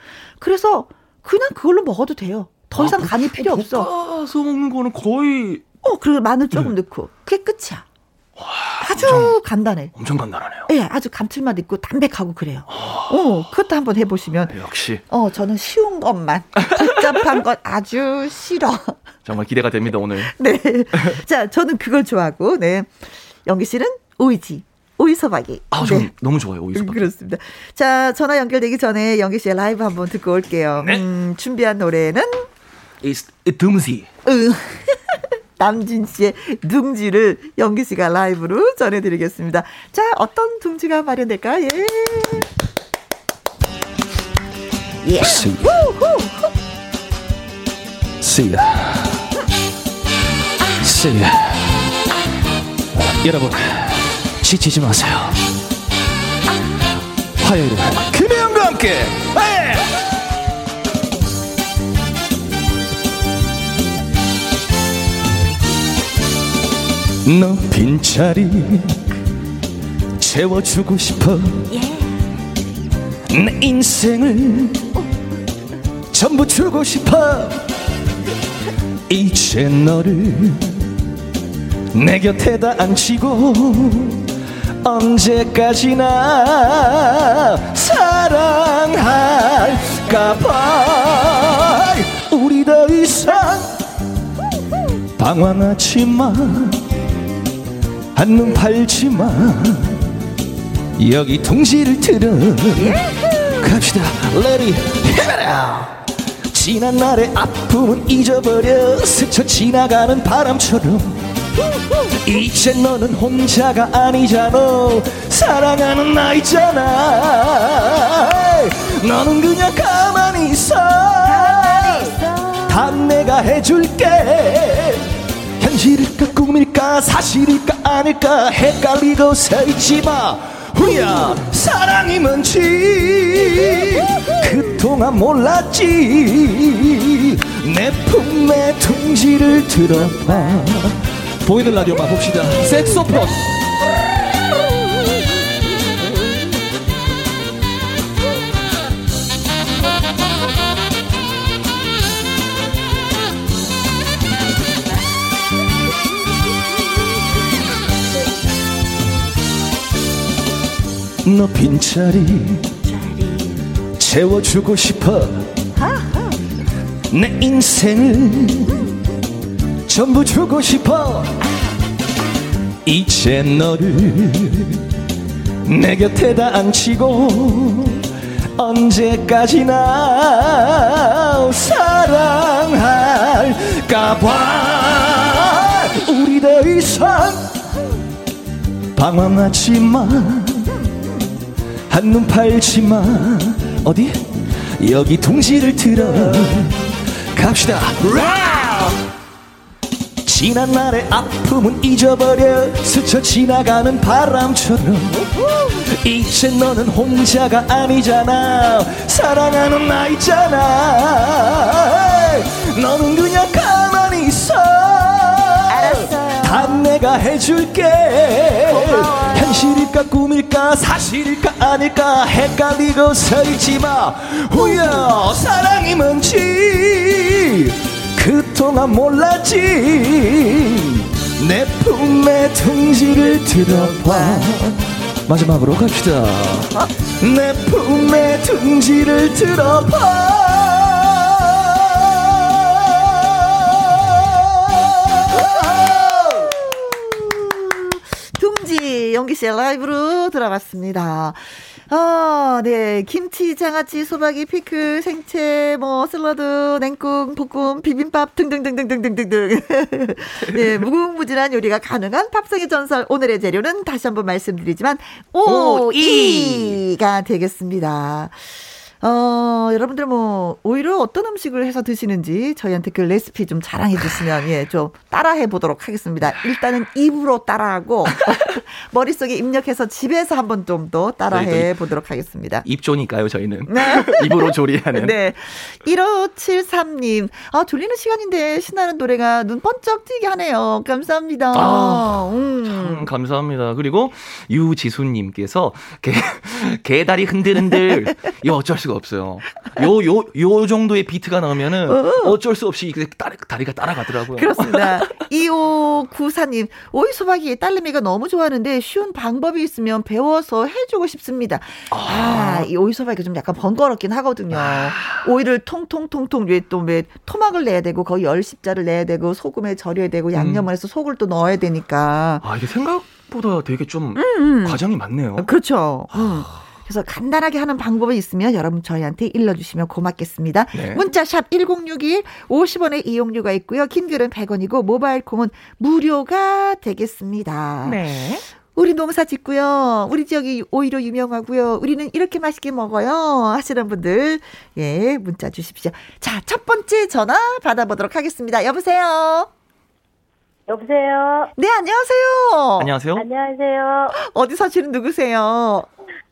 그래서 그냥 그걸로 먹어도 돼요. 더 아, 이상 아, 간이 필요 없어. 볶아서 먹는 거는 거의 어, 그리고 마늘 조금 네. 넣고 그게 끝이야. 와, 아주 엄청, 간단해. 엄청 간단하네요. 예, 네, 아주 감칠맛 있고 담백하고 그래요. 어, 그것도 한번 해보시면. 역시. 어, 저는 쉬운 것만. 복잡한 것 아주 싫어. 정말 기대가 됩니다, 오늘. 네. 자, 저는 그걸 좋아하고, 네. 영기 씨는 오이지. 오이서박이. 아, 저 네. 너무 좋아요, 오이서박이. 그렇습니다. 자, 전화 연결되기 전에 영기 씨의 라이브 한번 듣고 올게요. 네. 음, 준비한 노래는? It's 듬지. 응. <laughs> 남진 씨의 둥지를 영기 씨가 라이브로 전해드리겠습니다. 자, 어떤 둥지가 마련될까? 예. 예. See. See. See. 여러분, 지치지 마세요. 화요일에 김혜영과 함께. 너 빈자리 채워주고 싶어 내 인생을 전부 주고 싶어 이제 너를 내 곁에다 앉히고 언제까지나 사랑할까봐. 우리 더 이상 방황하지 마 한눈 팔지마 여기 통지를 틀어 갑시다. 레디 헤메라 지난 날의 아픔은 잊어버려 스쳐 지나가는 바람처럼 이제 너는 혼자가 아니잖아. 사랑하는 나 있잖아. 너는 그냥 가만히 있어. 다 내가 해줄게. 현실일까 꿈일까 사실일까 아닐까 헷갈리고 서 있지마. 후야 사랑이 뭔지 그동안 몰랐지. 내 품에 둥지를 들어봐 보이는 라디오만 봅시다. 섹소폰. 너 빈자리 채워주고 싶어. 내 인생을 전부 주고 싶어. 이제 너를 내 곁에다 앉히고 언제까지나 사랑할까봐. 우리 더 이상 방황하지 마 한눈 팔지 마 어디? 여기 동지를 들어 갑시다 지난 날의 아픔은 잊어버려. 스쳐 지나가는 바람처럼. 이제 너는 혼자가 아니잖아. 사랑하는 나 있잖아. 너는 그냥 가만히 있어. 다 내가 해줄게. 고마워. 현실일까 꿈일까 사실일까 아닐까 헷갈리고 서 있지마. 후여 사랑이 뭔지 그동안 몰랐지. 내 품에 둥지를 들어봐. 마지막으로 갑시다. 내 품에 둥지를 들어봐. 연기 씨의 라이브로 들어봤습니다. 어, 네. 김치, 장아찌, 소박이, 피클, 생채, 뭐, 샐러드, 냉국, 볶음, 비빔밥 등등등등등등등. <laughs> 네, 무궁무진한 요리가 가능한 팝송의 전설. 오늘의 재료는 다시 한번 말씀드리지만, 오, 이가 되겠습니다. 어, 여러분들 뭐, 오히려 어떤 음식을 해서 드시는지 저희한테 그 레시피 좀 자랑해 주시면, 예, 좀 따라해 보도록 하겠습니다. 일단은 입으로 따라하고, <laughs> 머릿속에 입력해서 집에서 한번 좀 더 따라해 보도록 하겠습니다. 입조니까요, 저희는. 네. <laughs> 입으로 조리하는. 네. 1573님, 아, 졸리는 시간인데 신나는 노래가 눈 번쩍 띄게 하네요. 감사합니다. 아, 음. 참 감사합니다. 그리고 유지수님께서 개, <laughs> 개 다리 흔들흔들. 이거 어쩔 수가 수가 없어요. 요, 요, 요 정도의 비트가 나오면은 어쩔 수 없이 다리, 다리가 따라가더라고요. 그렇습니다. 2594님, 오이 소박이 딸내미가 너무 좋아하는데 쉬운 방법이 있으면 배워서 해주고 싶습니다. 아, 아 이 오이 소박이가 좀 약간 번거롭긴 하거든요. 아. 오이를 통통통통 위에 또 왜 토막을 내야 되고 거의 열십자를 내야 되고 소금에 절여야 되고 양념을 해서 속을 또 넣어야 되니까. 아, 이게 생각보다 되게 좀 음, 음. 과정이 많네요. 그렇죠. 음. 그래서 간단하게 하는 방법이 있으면 여러분 저희한테 일러주시면 고맙겠습니다. 네. 문자 샵 1061, 50원의 이용료가 있고요. 긴 글은 100원이고 모바일 콩은 무료가 되겠습니다. 네. 우리 농사 짓고요. 우리 지역이 오히려 유명하고요. 우리는 이렇게 맛있게 먹어요. 하시는 분들, 예, 문자 주십시오. 자, 첫 번째 전화 받아보도록 하겠습니다. 여보세요? 여보세요? 네, 안녕하세요. 안녕하세요. 안녕하세요. 어디 사시는 누구세요?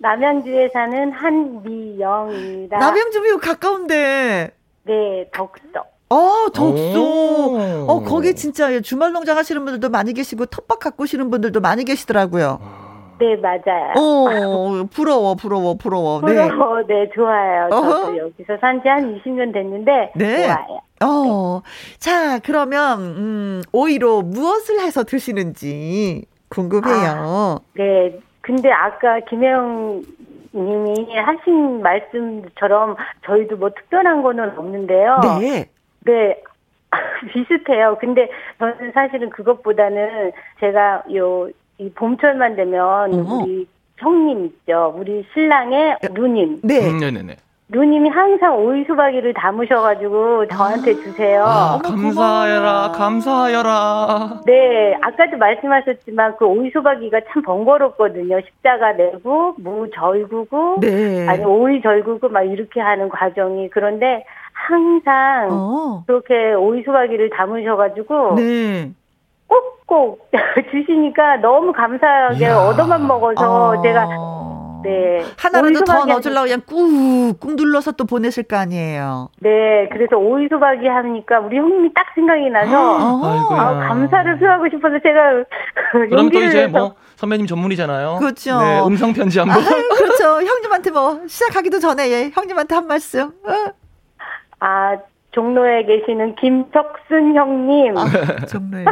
남양주에 사는 한미영입니다. 남양주 면 가까운데. 네, 덕서. 어, 덕소. 어, 거기 진짜 주말 농장 하시는 분들도 많이 계시고 텃밭 가꾸시는 분들도 많이 계시더라고요. 네, 맞아요. 어, 부러워, 부러워, 부러워. 네. 부러워, 네, 네 좋아요. 저도 여기서 산 지 한 20년 됐는데, 네. 좋아요. 어, 네. 자, 그러면, 음, 오이로 무엇을 해서 드시는지 궁금해요. 아, 네, 근데 아까 김혜영 님이 하신 말씀처럼 저희도 뭐 특별한 거는 없는데요. 네. 네. <laughs> 비슷해요. 근데 저는 사실은 그것보다는 제가 요, 이 봄철만 되면 어허. 우리 형님 있죠. 우리 신랑의 누님. 네. 음, 네네네. 누님이 항상 오이 수박이를 담으셔가지고 저한테 주세요. 아, 감사해라, 감사하여라. 네, 아까도 말씀하셨지만 그 오이 수박이가 참 번거롭거든요. 십자가 내고 무 절구고, 네. 아니 오이 절구고 막 이렇게 하는 과정이 그런데 항상 어. 그렇게 오이 수박이를 담으셔가지고 네. 꼭꼭 <laughs> 주시니까 너무 감사하게. 얻어만 먹어서 어. 제가 네. 하나라도 더 넣어주려고 그냥 꾹꾹 눌러서 또 보내실 거 아니에요. 네. 그래서 오이 소박이 하니까 우리 형님이 딱 생각이 나서 아, 아, 감사를 표하고 싶어서 제가 그럼 또 이제 뭐 선배님 전문이잖아요. 그렇죠. 네, 음성 편지 한번. 아, 그렇죠. 형님한테 뭐 시작하기도 전에 예, 형님한테 한 말씀. 어. 아 종로에 계시는 김석순 형님. 아, <laughs> 종로에.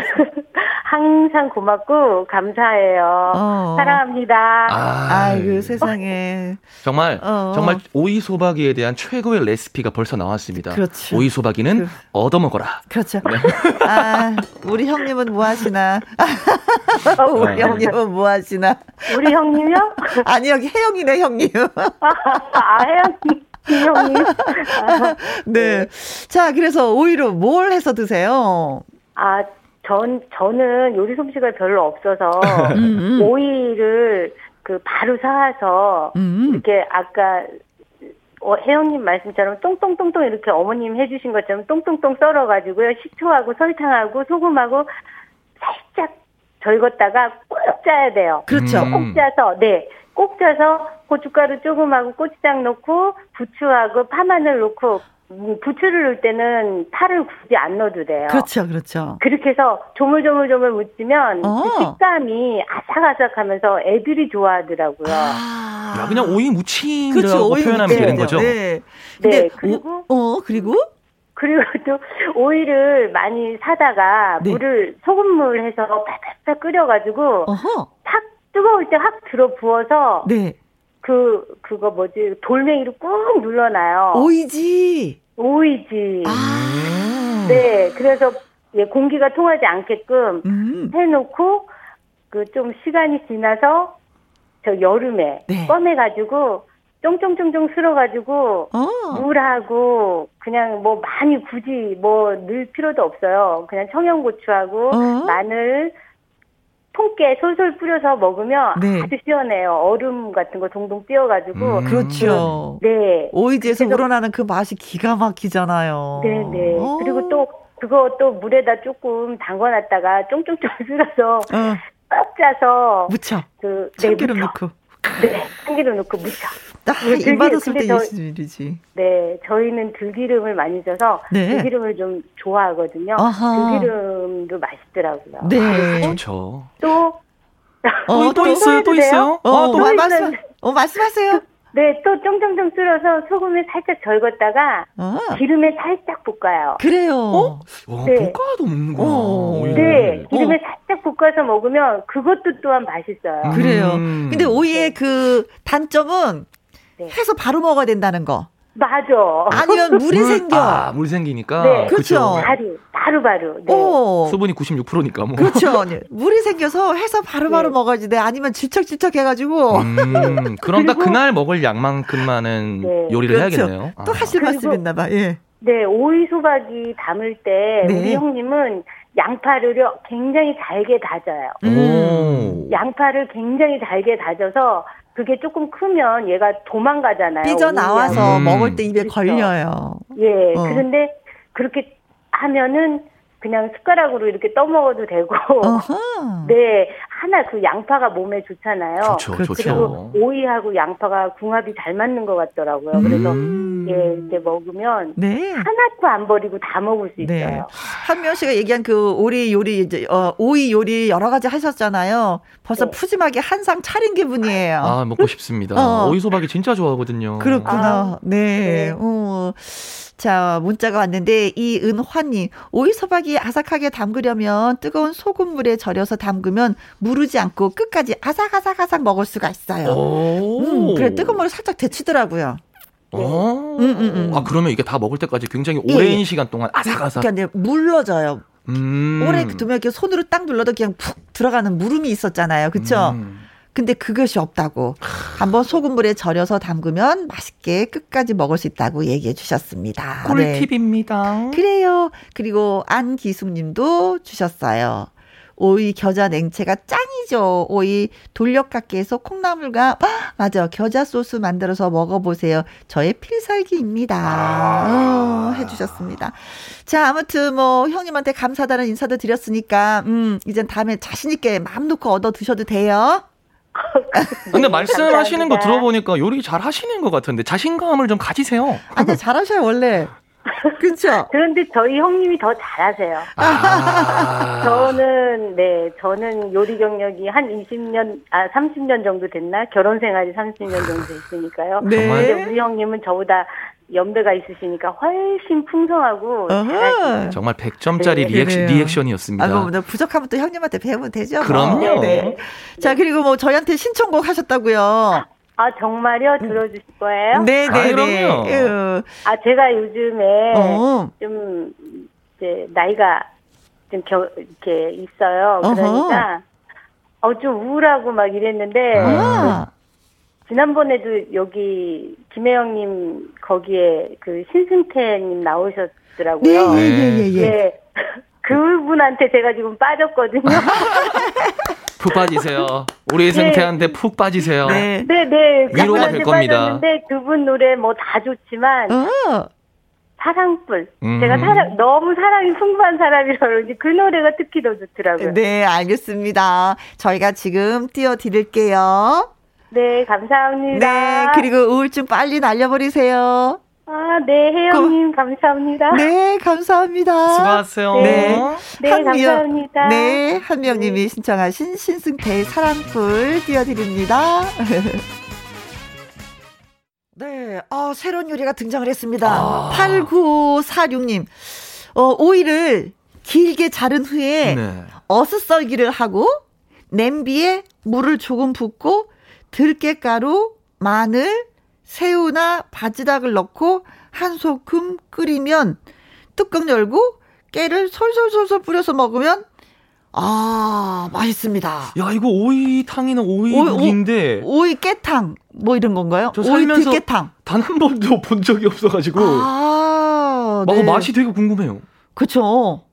항상 고맙고 감사해요. 어. 사랑합니다. 아, 이고 세상에. 정말 어. 정말 오이 소박이에 대한 최고의 레시피가 벌써 나왔습니다. 그렇죠. 오이 소박이는 그, 얻어 먹어라. 그렇죠. 네. 아, 우리 형님은 뭐 하시나? 어, <laughs> 우리 네. 형님은 뭐 하시나? 우리 형님요? <laughs> 아니 여기 혜영이네 형님. 아, 혜영님. 형님. <laughs> 네. 자, 그래서 오이로 뭘 해서 드세요? 아, 전, 저는 요리 솜씨가 별로 없어서 <laughs> 음, 음. 오이를 그 바로 사와서 음. 이렇게 아까 어, 혜영님 말씀처럼 똥똥똥똥 이렇게 어머님 해주신 것처럼 똥똥똥 썰어가지고요. 식초하고 설탕하고 소금하고 살짝 절궜다가 꼭 짜야 돼요. 그렇죠. 꼭 짜서, 네. 꼭 짜서 고춧가루 조금하고 고추장 넣고 부추하고 파마늘 넣고 음, 부추를 넣을 때는 파를 굳이 안 넣어도 돼요. 그렇죠, 그렇죠. 그렇게 해서 조물조물조물 무치면 어. 그 식감이 아삭아삭하면서 애들이 좋아하더라고요. 아. 야, 그냥 오이 무침이라고 그렇죠, 표현하면 되는 거죠. 네. 네. 그리고 어 그리고 그리고 또 오이를 많이 사다가 네. 물을 소금물 해서 팔팔팔 끓여가지고 어허. 탁 뜨거울 때 확 들어 부어서 네. 그 그거 뭐지 돌멩이로 꾹 눌러놔요. 오이지. 오이지. 아. 네, 그래서 예, 공기가 통하지 않게끔 음. 해놓고 그 좀 시간이 지나서 저 여름에 네. 꺼내가지고 쫑쫑쫑쫑 쓸어가지고 어. 물하고 그냥 뭐 많이 굳이 뭐 넣을 필요도 없어요. 그냥 청양고추하고 어. 마늘 통깨 솔솔 뿌려서 먹으면 네. 아주 시원해요. 얼음 같은 거 동동 띄어가지고. 음. 그렇죠. 네. 오이지에서 우러나는 그 맛이 기가 막히잖아요. 네네. 오. 그리고 또 그거 또 물에다 조금 담궈놨다가 쫑쫑쫑 <laughs> 쓸어서 어. 꽉 짜서 무쳐. 그 네, 참기름 넣고. 네, 참기름 넣고 무쳐. 딱 입맛었을 때 예술이지. 네, 저희는 들기름을 많이 줘서 네. 들기름을 좀 좋아하거든요. 아하. 들기름도 맛있더라고요. 네, 좋죠. 또 어, 또, 있어요, 또 있어요. 어, 어, 또 말씀, 어, 말씀하세요. 네, 또 쫑쫑쫑 쓸어서 소금에 살짝 절궜다가 아. 기름에 살짝 볶아요. 그래요. 어? 와, 네. 볶아도 먹는구나. 어. 네, 기름에 어. 살짝 볶아서 먹으면 그것도 또한 맛있어요. 그래요. 음. 근데 오이의 네. 그 단점은 네. 해서 바로 먹어야 된다는 거. 맞아. 아니면 물이 생겨. 아, 물 생기니까. 네. 그렇죠. 바로, 바로, 바로. 네. 오. 수분이 96%니까 뭐. 그렇죠. 물이 생겨서 해서 바로바로 네. 먹어야지 돼. 아니면 질척질척 해가지고. 음, 그럼 다 그날 먹을 양만큼만은 네. 요리를 그렇죠. 해야겠네요. 또 아. 하실 말씀 있나 봐, 예. 네, 오이 소박이 담을 때, 네. 우리 형님은 양파를 굉장히 잘게 다져요. 음. 양파를 굉장히 잘게 다져서 그게 조금 크면 얘가 도망가잖아요. 삐져나와서 음. 먹을 때 입에 그렇죠. 걸려요. 예. 어. 그런데 그렇게 하면은 그냥 숟가락으로 이렇게 떠먹어도 되고. <laughs> 네. 하나 그 양파가 몸에 좋잖아요. 좋죠, 그리고 좋죠. 오이하고 양파가 궁합이 잘 맞는 것 같더라고요. 음. 그래서 예, 이제 먹으면 네. 하나도 안 버리고 다 먹을 수 네. 있어요. 한명 씨가 얘기한 그 오리 요리 이제 어, 오이 요리 여러 가지 하셨잖아요. 벌써 네. 푸짐하게 한 상 차린 기분이에요. 아 먹고 싶습니다. 어. 오이 소박이 진짜 좋아하거든요. 그렇구나. 아, 네. 네. 어. 자, 문자가 왔는데 이은화님 오이 소박이 아삭하게 담그려면 뜨거운 소금물에 절여서 담그면 무르지 않고 끝까지 아삭아삭아삭 먹을 수가 있어요. 음, 그래 뜨거운 물을 살짝 데치더라고요. 어. 음, 음, 음. 아 그러면 이게 다 먹을 때까지 굉장히 오랜 예. 시간 동안 아삭아삭. 그러니까 물러져요. 음. 오래 두면 이렇게 손으로 딱 눌러도 그냥 푹 들어가는 물음이 있었잖아요. 그렇죠? 음. 근데 그것이 없다고. 한번 소금물에 절여서 담그면 맛있게 끝까지 먹을 수 있다고 얘기해 주셨습니다. 꿀팁입니다. 네. 그래요. 그리고 안기숙 님도 주셨어요. 오이 겨자 냉채가 짱이죠. 오이 돌려깎기 해서 콩나물과 아, 맞아 겨자 소스 만들어서 먹어보세요. 저의 필살기입니다. 아. 어, 해주셨습니다. 자 아무튼 뭐 형님한테 감사하다는 인사도 드렸으니까 음 이젠 다음에 자신 있게 마음 놓고 얻어 드셔도 돼요. <laughs> 근데 말씀하시는 거 들어보니까 요리 잘 하시는 것 같은데 자신감을 좀 가지세요. 아니 잘하셔요 원래. <laughs> 그렇죠. 그런데 저희 형님이 더 잘하세요. 아~ <laughs> 저는 네 저는 요리 경력이 한 20년 아 30년 정도 됐나 결혼 생활이 30년 정도 됐으니까요. 네. 근데 우리 형님은 저보다 연배가 있으시니까 훨씬 풍성하고 정말 100점짜리 네, 리액션, 리액션이었습니다. 아, 뭐 부족하면 또 형님한테 배우면 되죠. 뭐. 그럼요. 네. 자, 그리고 뭐 저희한테 신청곡 하셨다고요. 아, 정말요? 들어주실 거예요? 네, 네, 아, 네. 아, 제가 요즘에 어. 좀 이제 나이가 좀 겨, 이렇게 있어요. 그러니까 어, 좀 우울하고 막 이랬는데 아. 지난번에도 여기 김혜영님 거기에 그 신승태님 나오셨더라고요. 네, 네, 네, 네. 네. <laughs> 그분한테 제가 지금 빠졌거든요. <laughs> 푹 빠지세요. 우리 네. 승태한테 푹 빠지세요. 네, 네. 네. 위로가 될 겁니다. 근데 그분 노래 뭐 다 좋지만 어. 사랑불. 음. 제가 사랑 너무 사랑이 풍부한 사람이라 그런지 그 노래가 특히 더 좋더라고요. 네, 알겠습니다. 저희가 지금 띄워 드릴게요. 네, 감사합니다. 네, 그리고 우울증 빨리 날려버리세요. 아, 네, 혜영님, 감사합니다. 네, 감사합니다. 수고하세요. 네, 네, 네 감사합니다. 네, 한명님이 네. 신청하신 신승태의 사랑풀 띄워드립니다. <laughs> 네, 어, 새로운 요리가 등장을 했습니다. 아. 8946님, 어, 오이를 길게 자른 후에 네. 어슷 썰기를 하고 냄비에 물을 조금 붓고 들깨가루, 마늘, 새우나 바지락을 넣고 한 소금 끓이면 뚜껑 열고 깨를 솔솔솔솔 뿌려서 먹으면 아 맛있습니다. 야 이거 오이탕이는 오이국인데 오이, 깨탕 뭐 이런 건가요? 저 오이 들깨탕 단 한 번도 <laughs> 본 적이 없어가지고 아 네. 맛이 되게 궁금해요. 그렇죠.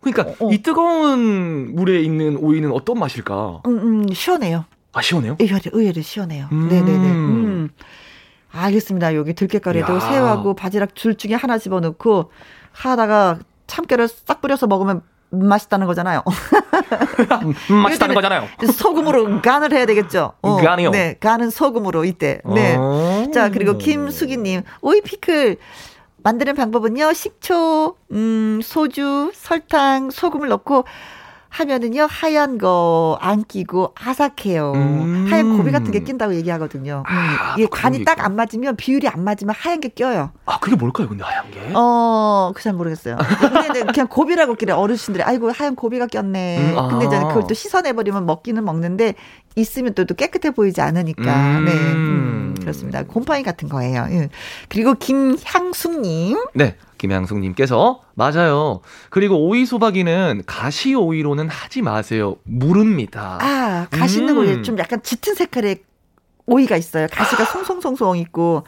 그러니까 어, 어. 이 뜨거운 물에 있는 오이는 어떤 맛일까? 음, 음 시원해요. 아 시원해요? 의외로, 의외로 시원해요. 음. 네네네. 음. 알겠습니다. 여기 들깨가루에도 새우하고 바지락 줄 중에 하나 집어넣고 하다가 참깨를 싹 뿌려서 먹으면 맛있다는 거잖아요. 음, <laughs> 맛있다는 거잖아요. 소금으로 간을 해야 되겠죠. 어, 간이요? 네, 간은 소금으로 이때. 네. 어. 자, 그리고 김수기님, 오이 피클. 만드는 방법은요, 식초, 음, 소주, 설탕, 소금을 넣고 하면은요 하얀 거 안 끼고 아삭해요. 음. 하얀 고비 같은 게 낀다고 얘기하거든요. 아, 음. 이게 간이 딱 안 맞으면 비율이 안 맞으면 하얀 게 껴요. 아 그게 뭘까요, 근데 하얀 게? 어, 그 잘 모르겠어요. 근데 그냥 고비라고 끼래 어르신들이 아이고 하얀 고비가 꼈네. 음, 아. 근데 이제 그걸 또 씻어내 버리면 먹기는 먹는데 있으면 또, 또 깨끗해 보이지 않으니까. 음. 네. 음, 그렇습니다. 곰팡이 같은 거예요. 예. 그리고 김향숙님. 네. 김양숙님께서 맞아요. 그리고 오이 소박이는 가시 오이로는 하지 마세요. 무릅니다. 아 가시 있는 음. 오이 좀 약간 짙은 색깔의 오이가 있어요. 가시가 아. 송송송송 있고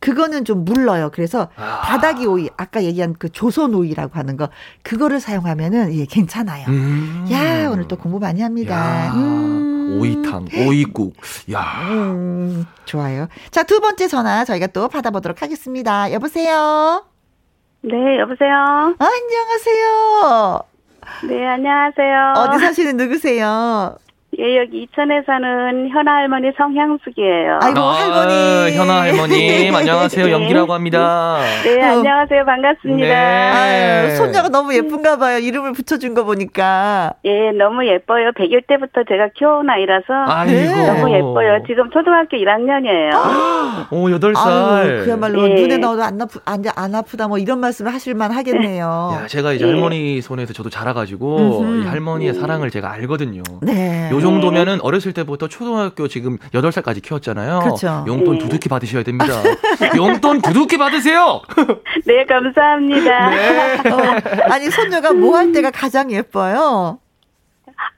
그거는 좀 물러요. 그래서 아. 바닥이 오이 아까 얘기한 그 조선 오이라고 하는 거 그거를 사용하면은 예 괜찮아요. 음. 야 오늘 또 공부 많이 합니다. 음. 오이탕, 오이국. 야. 음, 좋아요. 자, 두 번째 전화 저희가 또 받아보도록 하겠습니다. 여보세요? 네, 여보세요? 아, 안녕하세요. 네, 안녕하세요. 어디 사시는 누구세요? 예, 여기 이천에 사는 현아 할머니 성향숙이에요. 아이고, 아, 할머니. 현아 할머님, <laughs> 안녕하세요. 네. 연기라고 합니다. 네, 어. 안녕하세요. 반갑습니다. 네. 아유, 손자가 너무 예쁜가 봐요. 이름을 붙여준 거 보니까. 예, 너무 예뻐요. 100일 때부터 제가 키워온 아이라서. 아이고. 너무 예뻐요. 지금 초등학교 1학년이에요. 오, 8살. 아유, 그야말로 예. 눈에 넣어도 안, 아프, 안, 안 아프다 뭐 이런 말씀을 하실만 하겠네요. 야, 제가 이제 예. 할머니 손에서 저도 자라가지고 이 할머니의 예. 사랑을 제가 알거든요. 네. 정도면은 어렸을 때부터 초등학교 지금 8살까지 키웠잖아요. 그렇죠. 용돈 네. 두둑히 받으셔야 됩니다. <laughs> 용돈 두둑히 받으세요. <laughs> 네, 감사합니다. 네. 어, 아니 손녀가 뭐 할 때가 가장 예뻐요?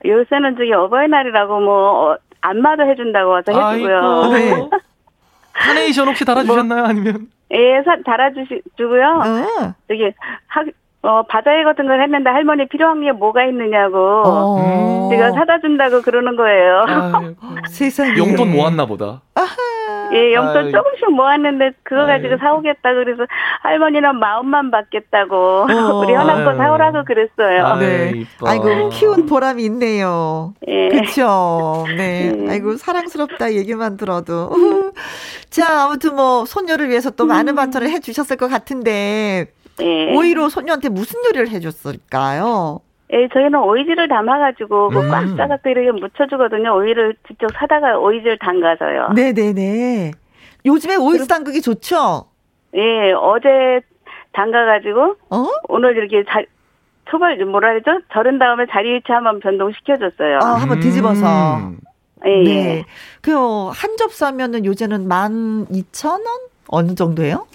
요새는 저기 어버이날이라고 뭐 어, 안마도 해준다고 와서 해주고요. 네. <laughs> 카네이션 혹시 달아주셨나요? 뭐, 아니면? 예, 달아주시고요. 어. 저기 학, 어, 바다에 같은 걸 했는데 할머니 필요한 게 뭐가 있느냐고. 어. 제가 사다 준다고 그러는 거예요. <laughs> 세상에. 용돈 모았나 보다. 예, 용돈 아이. 조금씩 모았는데 그거 가지고 사오겠다 그래서 할머니는 마음만 받겠다고 어. <laughs> 우리 현아 거 사오라고 그랬어요. 아, 네. 이뻐. 아이고 키운 보람이 있네요. 예. 그렇죠. <laughs> 네. 네. 아이고 사랑스럽다 얘기만 들어도. 자 아무튼 뭐 손녀를 위해서 또 많은 음. 반찬을 해 주셨을 것 같은데. 예. 오이로 손녀한테 무슨 요리를 해줬을까요? 예, 저희는 오이지를 담아가지고 그 음. 꽉 짜갖고 이렇게 묻혀주거든요. 오이를 직접 사다가 오이지를 담가서요. 네네네. 요즘에 오이지 담그기 좋죠? 예, 어제 담가가지고 어? 오늘 이렇게 자, 초벌 뭐라 그러죠? 절은 다음에 자리 위치 한번 변동시켜줬어요. 아, 한번 뒤집어서. 음. 예, 네. 예. 그한 접 사면은 요새는 만 이천 원 어느 정도예요?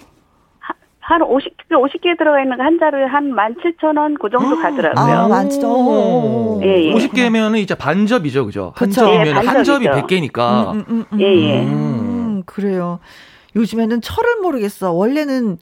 한 50, 50개 들어가 있는 거한 자루에 한 17,000원 그 정도 아, 가더라고요. 아, 만천 예, 예. 50개면은 이제 반접이죠, 그죠? 한 접이면 예, 한 접이 100개니까. 음, 음, 음, 예, 예. 음, 그래요. 요즘에는 철을 모르겠어. 원래는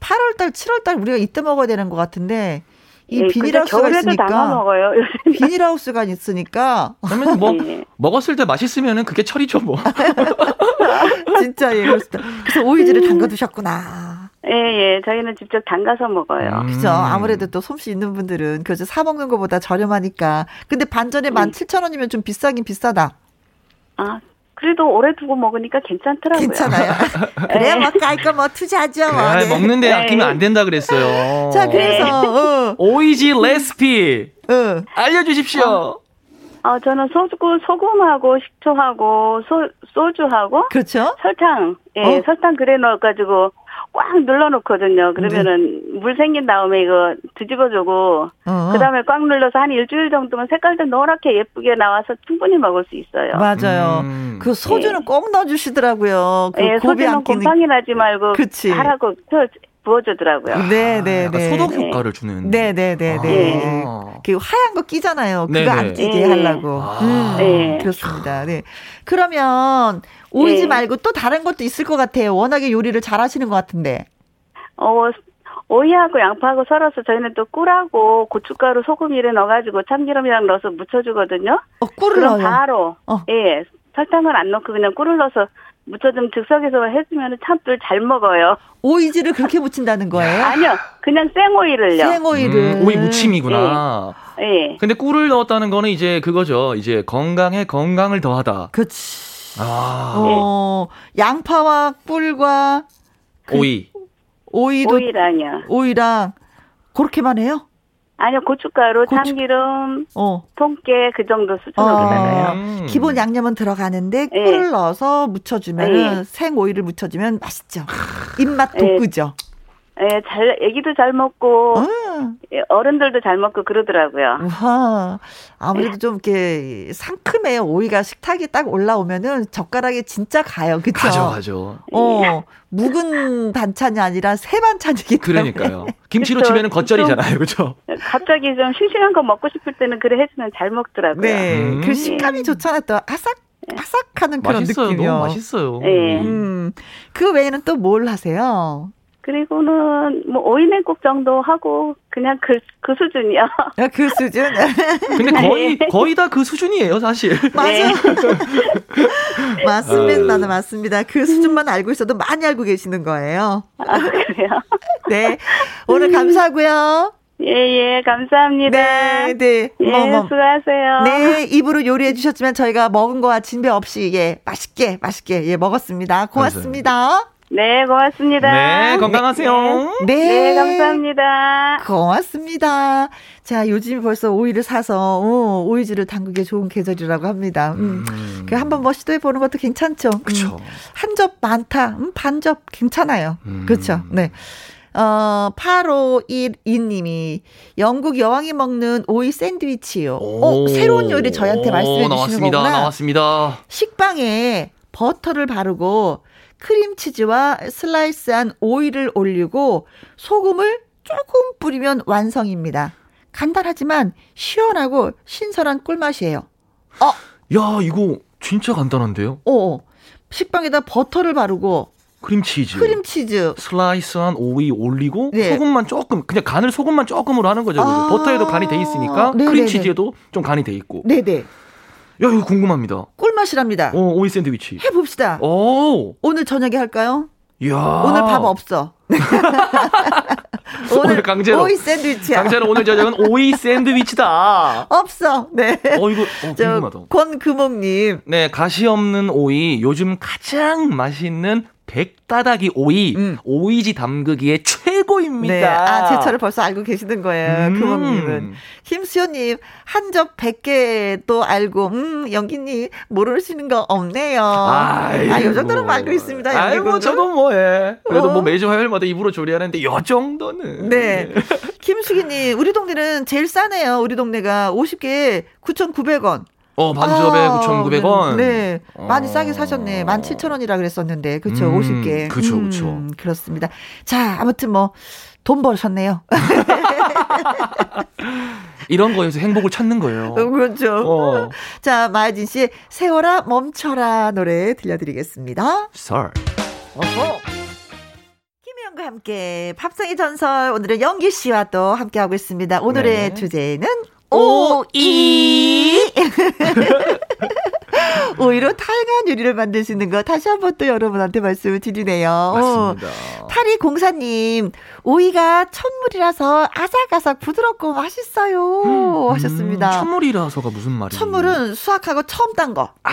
8월달, 7월달 우리가 이때 먹어야 되는 것 같은데 이 예, 비닐하우스가 있으니까 먹어요. 비닐하우스가 있으니까 그러면 뭐 예. 먹었을 때 맛있으면은 그게 철이죠 뭐. <laughs> 진짜 예 그렇습니다. 그래서 오이지를 담가 두셨구나. 예, 예. 저희는 직접 담가서 먹어요. 음. 그죠. 아무래도 또 솜씨 있는 분들은 그저 사 먹는 것보다 저렴하니까. 근데 반전에 음. 17,000원이면 좀 비싸긴 비싸다. 아, 그래도 오래 두고 먹으니까 괜찮더라고요. 괜찮아요. <laughs> 그래, 뭐, 깔끔 뭐, 투자죠. 뭐. 그래, 네. 먹는데 아끼면 안 된다 그랬어요. 자, 그래서, 네. 어. 오이지 레시피. 어. 알려주십시오. 어. 어, 저는 소금, 소금하고 식초하고 소, 소주하고. 그렇죠. 설탕. 예, 어? 설탕 그래 넣어가지고 꽉 눌러놓거든요. 그러면은 네. 물 생긴 다음에 이거 뒤집어주고 어. 그다음에 꽉 눌러서 한 일주일 정도면 색깔도 노랗게 예쁘게 나와서 충분히 먹을 수 있어요. 맞아요. 음. 그 소주는 네. 꼭 넣어주시더라고요. 그 네, 소주는 곰팡이 나지 말고 그치. 하라고 부어주더라고요. 네네 네, 네. 소독 효과를 주는. 네 네 네 네. 네. 아. 그 하얀 거 끼잖아요. 그거 네네. 안 끼게 하려고. 아. 음, 네. 그렇습니다. 네. 그러면 오이지 네. 말고 또 다른 것도 있을 것 같아요. 워낙에 요리를 잘 하시는 것 같은데. 어, 오이하고 양파하고 썰어서 저희는 또 꿀하고 고춧가루 소금 이래 넣어가지고 참기름이랑 넣어서 무쳐주거든요. 어, 꿀을 넣어요? 바로. 어. 예. 설탕을 안 넣고 그냥 꿀을 넣어서 무쳐 좀 즉석에서 해주면 참들 잘 먹어요. 오이지를 그렇게 무친다는 거예요? 아니요. 그냥 생오이를요. 생오이를. 음, 오이 무침이구나. 예. 네. 근데 꿀을 넣었다는 거는 이제 그거죠. 이제 건강에 건강을 더하다. 그치. 아. 어, 양파와 꿀과 그 오이. 오이도 오이랑요. 오이랑 그렇게만 해요? 아니요, 고춧가루, 고추... 참기름, 어. 통깨 그 정도 수준으로 어. 나가요. 음. 기본 양념은 들어가는데 네. 꿀을 넣어서 묻혀주면 네. 생 오이를 묻혀주면 맛있죠. 입맛 돋구죠. 네. 예, 잘, 애기도 잘 먹고, 음. 어른들도 잘 먹고 그러더라고요. 와, 아무래도 네. 좀 이렇게 상큼해요. 오이가 식탁에 딱 올라오면은 젓가락에 진짜 가요. 그쵸? 가죠, 가죠. 어, 예. 묵은 반찬이 아니라 새 반찬이기 때문에. 그러니까요. <laughs> 김치로 치면은 겉절이잖아요. 그죠? 갑자기 좀 싱싱한 거 먹고 싶을 때는 그래 해주면 잘 먹더라고요. 네. 음. 그 식감이 좋잖아요. 또 아삭 아삭하는 그런 맛있어요. 느낌이요. 너무 맛있어요. 네. 음. 그 외에는 또 뭘 하세요? 그리고는 뭐 오이냉국 정도 하고 그냥 그, 그 수준이요. 아, 그 수준? <laughs> 근데 거의 네. 거의 다 그 수준이에요, 사실. <laughs> 맞아. 네. <laughs> 맞습니다. 아. 맞습니다. 그 수준만 알고 있어도 많이 알고 계시는 거예요. 아, 그래요? 네. 오늘 감사하고요. 예, 예, 감사합니다. 네, 네. 예, 뭐, 뭐. 수고하세요. 네, 입으로 요리해 주셨지만 저희가 먹은 거와 진배 없이, 예, 맛있게, 맛있게, 예, 먹었습니다. 고맙습니다. 감사합니다. 네, 고맙습니다. 네, 건강하세요. 네. 네. 네, 감사합니다. 고맙습니다. 자, 요즘 벌써 오이를 사서 어, 오이지를 담그기 좋은 계절이라고 합니다. 음. 음. 그 한번 뭐 시도해 보는 것도 괜찮죠. 그렇죠. 음. 한접 많다. 음, 반접 괜찮아요. 음. 그렇죠. 네. 어, 8512님이 영국 여왕이 먹는 오이 샌드위치요. 오, 어, 새로운 요리 저희한테 말씀해 주시는 나왔습니다. 거구나. 나왔습니다. 식빵에 버터를 바르고 크림치즈와 슬라이스한 오이를 올리고 소금을 조금 뿌리면 완성입니다. 간단하지만 시원하고 신선한 꿀맛이에요. 어? 야, 이거 진짜 간단한데요? 어. 식빵에다 버터를 바르고 크림치즈. 크림치즈. 슬라이스한 오이 올리고 네. 소금만 조금 그냥 간을 소금만 조금으로 하는 거죠. 아~ 버터에도 간이 돼 있으니까 네네네. 크림치즈에도 좀 간이 돼 있고. 네네. 야, 이거 궁금합니다. 꿀맛이랍니다. 어, 오이 샌드위치. 해봅시다. 오. 오늘 저녁에 할까요? 야. 오늘 밥 없어. <laughs> 오늘 강제로 오이 샌드위치야. 강제로 오늘 저녁은 오이 샌드위치다. <laughs> 없어. 네. 어 이거 어, 궁금하다. 권금옥님. 네 가시 없는 오이 요즘 가장 맛있는 백다닥이 오이 음. 오이지 담그기에 최 최고입니다. 네. 아, 제철을 벌써 알고 계시는 거예요. 음. 금옥님은. 김수현님, 한 접 100개 또 알고, 음, 연기님, 모르시는 거 없네요. 아이고. 아, 요 정도는 알고 있습니다. 아이고, 저도 뭐, 예. 그래도 어? 뭐 매주 화요일마다 입으로 조리하는데, 요 정도는. 네. 김수기님, 우리 동네는 제일 싸네요. 우리 동네가 50개에 9,900원. 어, 반접에 아, 9,900원. 네. 어. 많이 싸게 사셨네. 17,000원이라 그랬었는데. 그쵸, 음, 50개. 그쵸, 음, 그쵸. 그렇습니다. 자, 아무튼 뭐, 돈 벌으셨네요. <laughs> 이런 거에서 행복을 찾는 거예요. 어, 그렇죠. 어. 자, 마야진 씨의 세월아 멈춰라 노래 들려드리겠습니다. 설. 어허. 김혜영과 함께 팝상의 전설 오늘은 영기 씨와 또 함께 하고 있습니다. 오늘의 네. 주제는 오이. 오이로 다양한 요리를 만들 수 있는 거 다시 한번 또 여러분한테 말씀을 드리네요. 맞습니다. 파리 공사님, 오이가 천물이라서 아삭아삭 부드럽고 맛있어요. 음, 하셨습니다. 천물이라서가 무슨 말이에요? 천물은 수확하고 처음 딴 거. 아.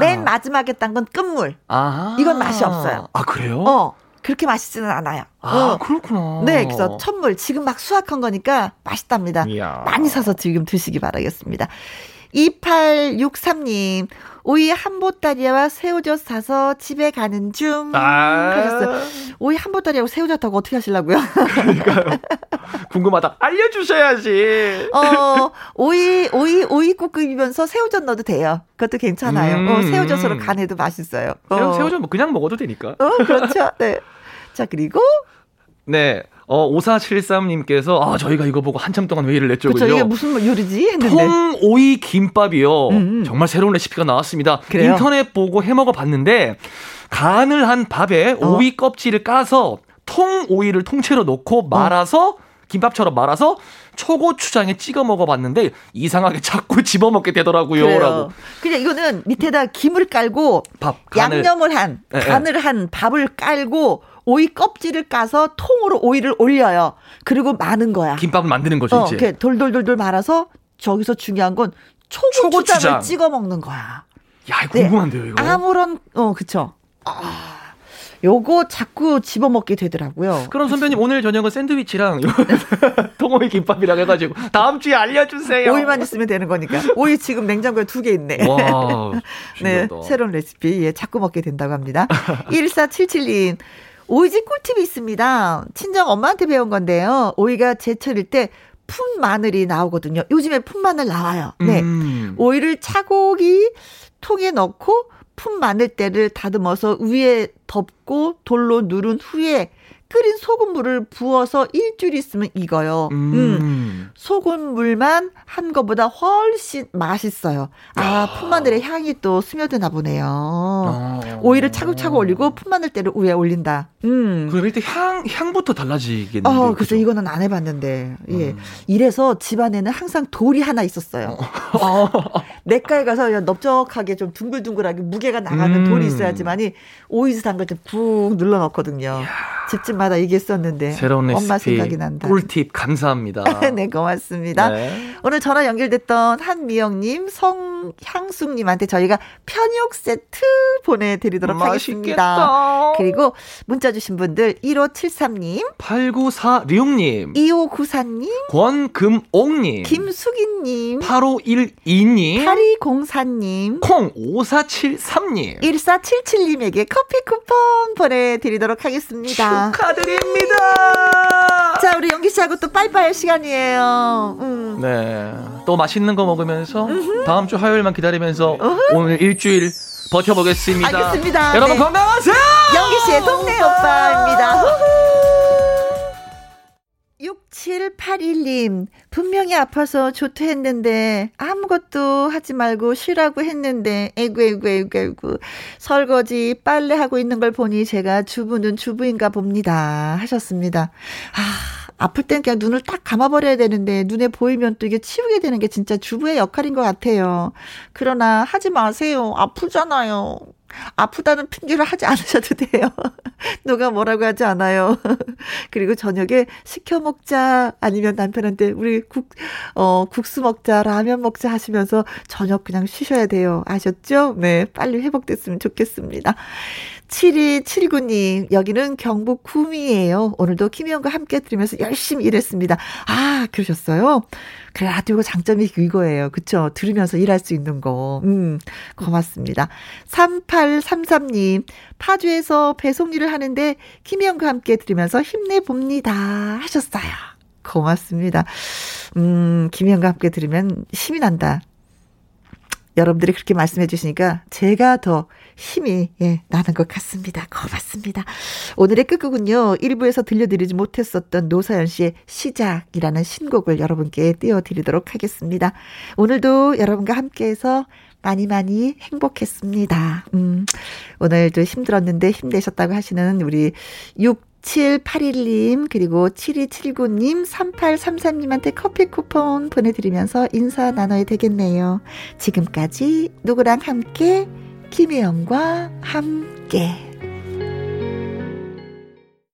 맨 마지막에 딴 건 끝물. 아. 이건 맛이 없어요. 아, 그래요? 어. 그렇게 맛있지는 않아요. 아, 어. 그렇구나. 네, 그래서 천물 지금 막 수확한 거니까 맛있답니다. 이야. 많이 사서 지금 드시기 바라겠습니다. 2863님, 오이 한 보따리와 새우젓 사서 집에 가는 중. 아~ 하셨어요. 오이 한 보따리하고 새우젓 하고 어떻게 하시려고요? 그러니까요. 궁금하다. 알려주셔야지. 어, 오이, 오이, 오이국 끓이면서 새우젓 넣어도 돼요. 그것도 괜찮아요. 음~ 어, 새우젓으로 간해도 맛있어요. 어. 새우젓 뭐 그냥 먹어도 되니까. 어, 그렇죠. 네. 자, 그리고. 네. 어, 5473님께서, 아, 저희가 이거 보고 한참 동안 회의를 냈죠. 그죠? 이게 무슨 요리지? 했는데. 통 오이 김밥이요. 음음. 정말 새로운 레시피가 나왔습니다. 그래요? 인터넷 보고 해 먹어 봤는데, 간을 한 밥에 어. 오이 껍질을 까서 통 오이를 통째로 넣고 말아서 어. 김밥처럼 말아서 초고추장에 찍어 먹어봤는데 이상하게 자꾸 <laughs> 집어먹게 되더라고요. 그래요. 그냥 이거는 밑에다 김을 깔고 밥 간을, 양념을 한 네, 간을 네. 한 밥을 깔고 오이 껍질을 까서 통으로 오이를 올려요. 그리고 마는 거야. 김밥을 만드는 거죠, 어, 이제. 이렇게 돌돌돌돌 말아서 저기서 중요한 건 초고추장을 초고추장. 찍어 먹는 거야. 야, 궁금한데요, 이거. 아무런 어, 그쵸 아. 요거 자꾸 집어먹게 되더라고요. 그럼 선배님 오늘 저녁은 샌드위치랑 <laughs> 통오이 김밥이랑 해가지고 다음 주에 알려주세요. 오이만 있으면 되는 거니까. 오이 지금 냉장고에 두 개 있네. 와, <laughs> 네, 새로운 레시피 예, 자꾸 먹게 된다고 합니다. 1477님. <laughs> 오이집 꿀팁이 있습니다. 친정 엄마한테 배운 건데요. 오이가 제철일 때 푼 마늘이 나오거든요. 요즘에 푼 마늘 나와요. 네. 음. 오이를 차곡이 통에 넣고 푼 마늘대를 다듬어서 위에 덮고 돌로 누른 후에 끓인 소금물을 부어서 일주일 있으면 익어요. 음. 음. 소금물만 한 것보다 훨씬 맛있어요. 아, 풋마늘의 향이 또 스며드나 보네요. 아. 오이를 차곡차곡 올리고 풋마늘대를 위에 올린다. 음. 그럼 일단 향, 향부터 달라지겠네요. 어, 그래서 이거는 안 해봤는데. 예. 음. 이래서 집안에는 항상 돌이 하나 있었어요. 어. <laughs> 내과에 가서 넓적하게 좀 둥글둥글하게 무게가 나가는 음. 돌이 있어야지만이 오이즈 담글 때 푹 눌러 넣거든요. 집집마다 이게 있었는데 새로운 레시피 엄마 생각이 난다. 꿀팁 감사합니다. <laughs> 네 고맙습니다. 네. 오늘 전화 연결됐던 한미영님, 성향숙님한테 저희가 편육 세트 보내드리도록 맛있겠다. 하겠습니다. 그리고 문자 주신 분들 1573님, 8946님, 2594님, 권금옥님, 김수기님, 8512님, 8204님, 콩 5473님, 1477님에게 커피 쿠폰 보내드리도록 하겠습니다. 축하드립니다. 자, 우리 연기 씨하고 또 빠이빠이 할 시간이에요. 음. 네. 또 맛있는 거 먹으면서. 다음 주 화요일만 기다리면서. 오늘 일주일 버텨보겠습니다. 알겠습니다. 여러분 네. 건강하세요. 연기 씨의 동네 오빠입니다. 6781님, 분명히 아파서 조퇴했는데, 아무것도 하지 말고 쉬라고 했는데, 에구, 에구, 에구, 에구. 설거지, 빨래 하고 있는 걸 보니 제가 주부는 주부인가 봅니다. 하셨습니다. 아, 아플 땐 그냥 눈을 딱 감아버려야 되는데 눈에 보이면 또 이게 치우게 되는 게 진짜 주부의 역할인 것 같아요. 그러나 하지 마세요. 아프잖아요. 아프다는 핑계를 하지 않으셔도 돼요. <laughs> 누가 뭐라고 하지 않아요. <laughs> 그리고 저녁에 시켜 먹자 아니면 남편한테 우리 국, 어, 국수 먹자, 라면 먹자 하시면서 저녁 그냥 쉬셔야 돼요. 아셨죠? 네. 빨리 회복됐으면 좋겠습니다. 7279님, 여기는 경북 구미예요. 오늘도 김희영과 함께 들으면서 열심히 일했습니다. 아, 그러셨어요? 그 라디오가 장점이 이거예요. 그쵸? 들으면서 일할 수 있는 거. 음, 고맙습니다. 3833님, 파주에서 배송 일을 하는데 김희영과 함께 들으면서 힘내봅니다. 하셨어요. 고맙습니다. 음, 김희영과 함께 들으면 힘이 난다. 여러분들이 그렇게 말씀해 주시니까 제가 더 힘이 예, 나는 것 같습니다. 고맙습니다. 오늘의 끝곡은요. 1부에서 들려드리지 못했었던 노사연 씨의 시작이라는 신곡을 여러분께 띄워드리도록 하겠습니다. 오늘도 여러분과 함께해서 많이 많이 행복했습니다. 음, 오늘도 힘들었는데 힘내셨다고 하시는 우리 6 7781님, 그리고 7279님, 3833님한테 커피 쿠폰 보내드리면서 인사 나눠야 되겠네요. 지금까지 누구랑 함께, 김혜영과 함께.